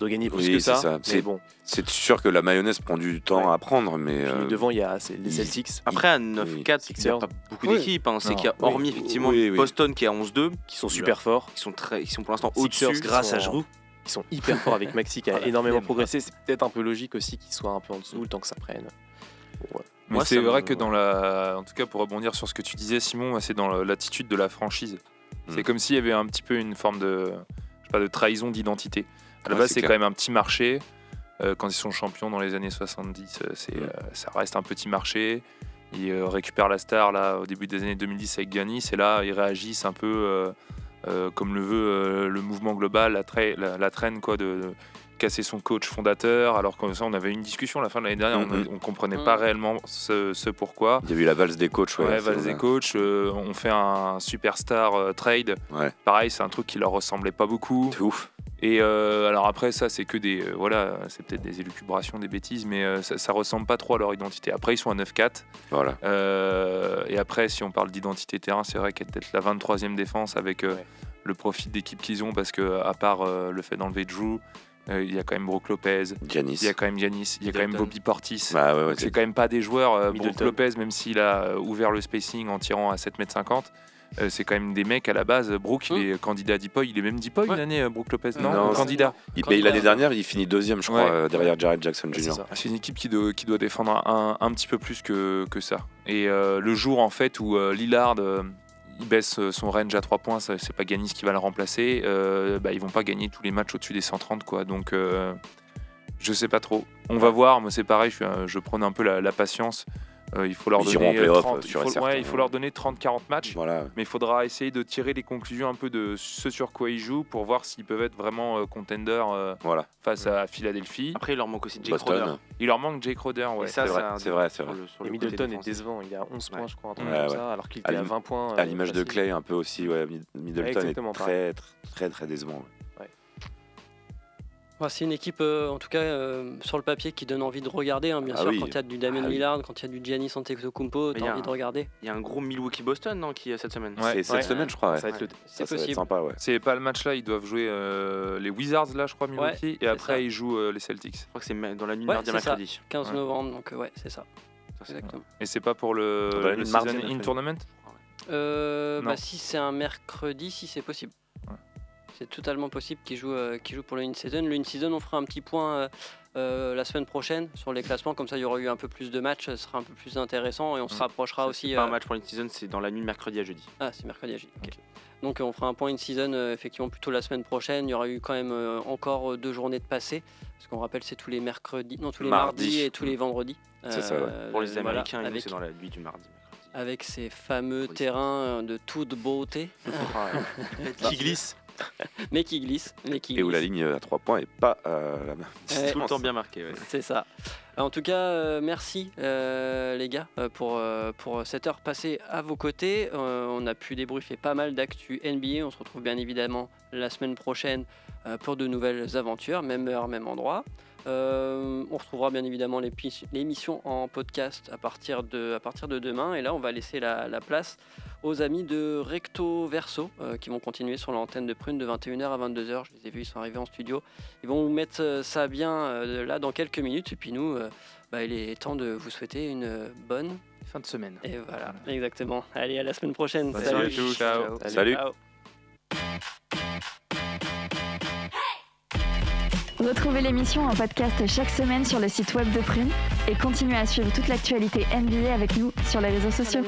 gagner plus Oui, que c'est ça. C'est- bon, C'est sûr que la mayonnaise prend du temps Ouais. à prendre, mais Puis euh, devant, il y a c'est les Celtics Après, à Oui. 9-4, il n'y a pas beaucoup Oui. d'équipes. hein. Qu'il y a, Oui. hormis effectivement Oui, oui. Boston qui est à 11-2, qui sont super forts. qui sont, très, qui sont pour l'instant au-dessus. grâce à Giroud. Ils sont hyper forts avec Maxi qui a [LAUGHS] énormément progressé. C'est peut-être un peu logique aussi qu'ils soient un peu en dessous le temps que ça prenne. Ouais. Mais c'est vrai me- que dans la. En tout cas, pour rebondir sur ce que tu disais, Simon, c'est dans l'attitude de la franchise. C'est Mm. comme s'il y avait un petit peu une forme de. Je sais pas, de trahison d'identité. À la Ouais, base, c'est quand même un petit marché. Euh, quand ils sont champions dans les années 70, euh, c'est, Mm. euh, ça reste un petit marché. Ils euh, récupèrent la star là, au début des années 2010 avec Giannis. Et là, ils réagissent un peu comme le veut le mouvement global, la, tra- la, la traîne quoi, de, de casser son coach fondateur. Alors que ça, on avait une discussion à la fin de l'année dernière. on- Mhm. On, comprenait Mhm. pas réellement ce, ce pourquoi. il y a eu la valse des coachs. Ouais, Ouais, Valls c'est- et coach, euh, on fait un superstar euh, trade. Ouais. Pareil, c'est un truc qui leur ressemblait pas beaucoup. C'est ouf. Et euh, alors après, ça, c'est que des. euh, voilà, c'est peut-être des élucubrations, des bêtises, mais euh, ça, ça ressemble pas trop à leur identité. Après, ils sont à 9-4. Voilà. Euh, et après, si on parle d'identité terrain, c'est vrai qu'elle est peut-être la 23e défense avec euh, Ouais. le profit d'équipe qu'ils ont, parce que à part euh, le fait d'enlever Drew, Il y a quand même Brook Lopez, Giannis. il y a quand même Giannis, il y a quand même. Bobby Portis. Bah ouais, ouais, c'est quand même pas des joueurs. euh, Brook. Lopez, même s'il a euh, ouvert le spacing en tirant à 7m50, euh, c'est quand même des mecs à la base. Brook, il Mm. est candidat à Deepoy. Il est même Deepoy Ouais. une année, euh, Brook Lopez. Non, Non, candidat. L'année a- dernière, il finit deuxième, je crois, Ouais. euh, derrière Jared Jackson Jr. C'est une équipe qui doit, qui doit défendre un, un petit peu plus que, que ça. Et euh, le jour en fait où euh, Lillard euh, il baisse euh, son range à 3 points, c'est pas Ganis qui va le remplacer, euh, bah, ils vont pas gagner tous les matchs au-dessus des 130 quoi. Donc euh, je sais pas trop. On va voir, moi c'est pareil, je, je un peu la patience. Euh, il faut leur donner euh, play-off, 30, il sûr et faut, certain, ouais, il faut leur donner 30-40 matchs. Voilà. Mais il faudra essayer de tirer les conclusions un peu de ce sur quoi ils jouent pour voir s'ils peuvent être vraiment euh, contenders euh, Voilà. face à Philadelphie. Après, il leur manque aussi Jake. Crowder. Il leur manque Jay Crowder, ouais. C'est vrai, c'est vrai, sur le- sur Et Middleton est décevant, il a 11 points, Ouais. je crois, Ouais, comme ouais. ça, alors qu'il À était à l'im- 20 points. À euh, l'image de. Clay, un peu aussi, Middleton est exactement très, très, très, très décevant. ouais. C'est une équipe, euh, en tout cas, euh, sur le papier, qui donne envie de regarder. hein, bien Ah sûr, oui. quand il y a du Damien Ah oui. Lillard, quand il y a du Giannis Antetokounmpo, t'as envie un- de regarder. Il y a un gros Milwaukee-Boston non, qui est cette semaine. Ouais. C'est cette Ouais. semaine, je crois. ouais. Ça va être le- C'est Ça, ça va être possible. sympa, ouais. C'est pas le match là, ils doivent jouer euh, les Wizards là, je crois, Milwaukee, Ouais, et après ça. ils jouent euh, les Celtics. Je crois que c'est dans la nuit mardi à mercredi. 15 Ouais. novembre, donc euh, ouais, c'est ça. Exactement. Et c'est pas pour le, le Season in. Tournament? Euh, bah, si c'est un mercredi, si c'est possible. C'est totalement possible qu'ils jouent, euh, qu'ils jouent pour le in-season. Le in-season, on fera un petit point euh, euh, la semaine prochaine sur les classements. Comme ça, il y aura eu un peu plus de matchs, ce sera un peu plus intéressant et on se rapprochera Ça, aussi. C'est pas euh, un match pour une-season, c'est dans la nuit de mercredi à jeudi. Ah, c'est mercredi à jeudi. Donc, on fera un point in-season euh, effectivement plutôt la semaine prochaine. Il y aura eu quand même euh, encore euh, deux journées de passé. Parce qu'on rappelle, c'est tous les mercredis, non, tous les Mardi. mardis et tous les vendredis. C'est ça, ouais. Pour les voilà, Américains, avec, c'est dans la nuit du mardi. mercredi. avec ces fameux Oui. terrains de toute beauté, [LAUGHS] Qui glisse [LAUGHS] mais qui glissent. Mais qui Et où la ligne à 3 points est pas euh, la même. [LAUGHS] Ouais. Tout le temps bien marqué. ouais. C'est ça. En tout cas, euh, merci euh, les gars pour, euh, pour cette heure passée à vos côtés. Euh, on a pu débriefer pas mal d'actu NBA. On se retrouve bien évidemment la semaine prochaine euh, pour de nouvelles aventures, même heure, même endroit. Euh, on retrouvera bien évidemment l'émission en podcast à partir, de, à partir de demain. Et là, on va laisser la, la place aux amis de Recto Verso euh, qui vont continuer sur l'antenne de Prune de 21h à 22h. Je les ai vus, ils sont arrivés en studio. Ils vont vous mettre euh, ça bien euh, là dans quelques minutes. Et puis nous, euh, bah, il est temps de vous souhaiter une bonne. Fin de semaine. Et voilà, exactement. Allez, à la semaine prochaine. Salut. tous. Ciao. Salut. Ciao. Retrouvez l'émission en podcast chaque semaine sur le site web de Prune et continuez à suivre toute l'actualité NBA avec nous sur les réseaux sociaux.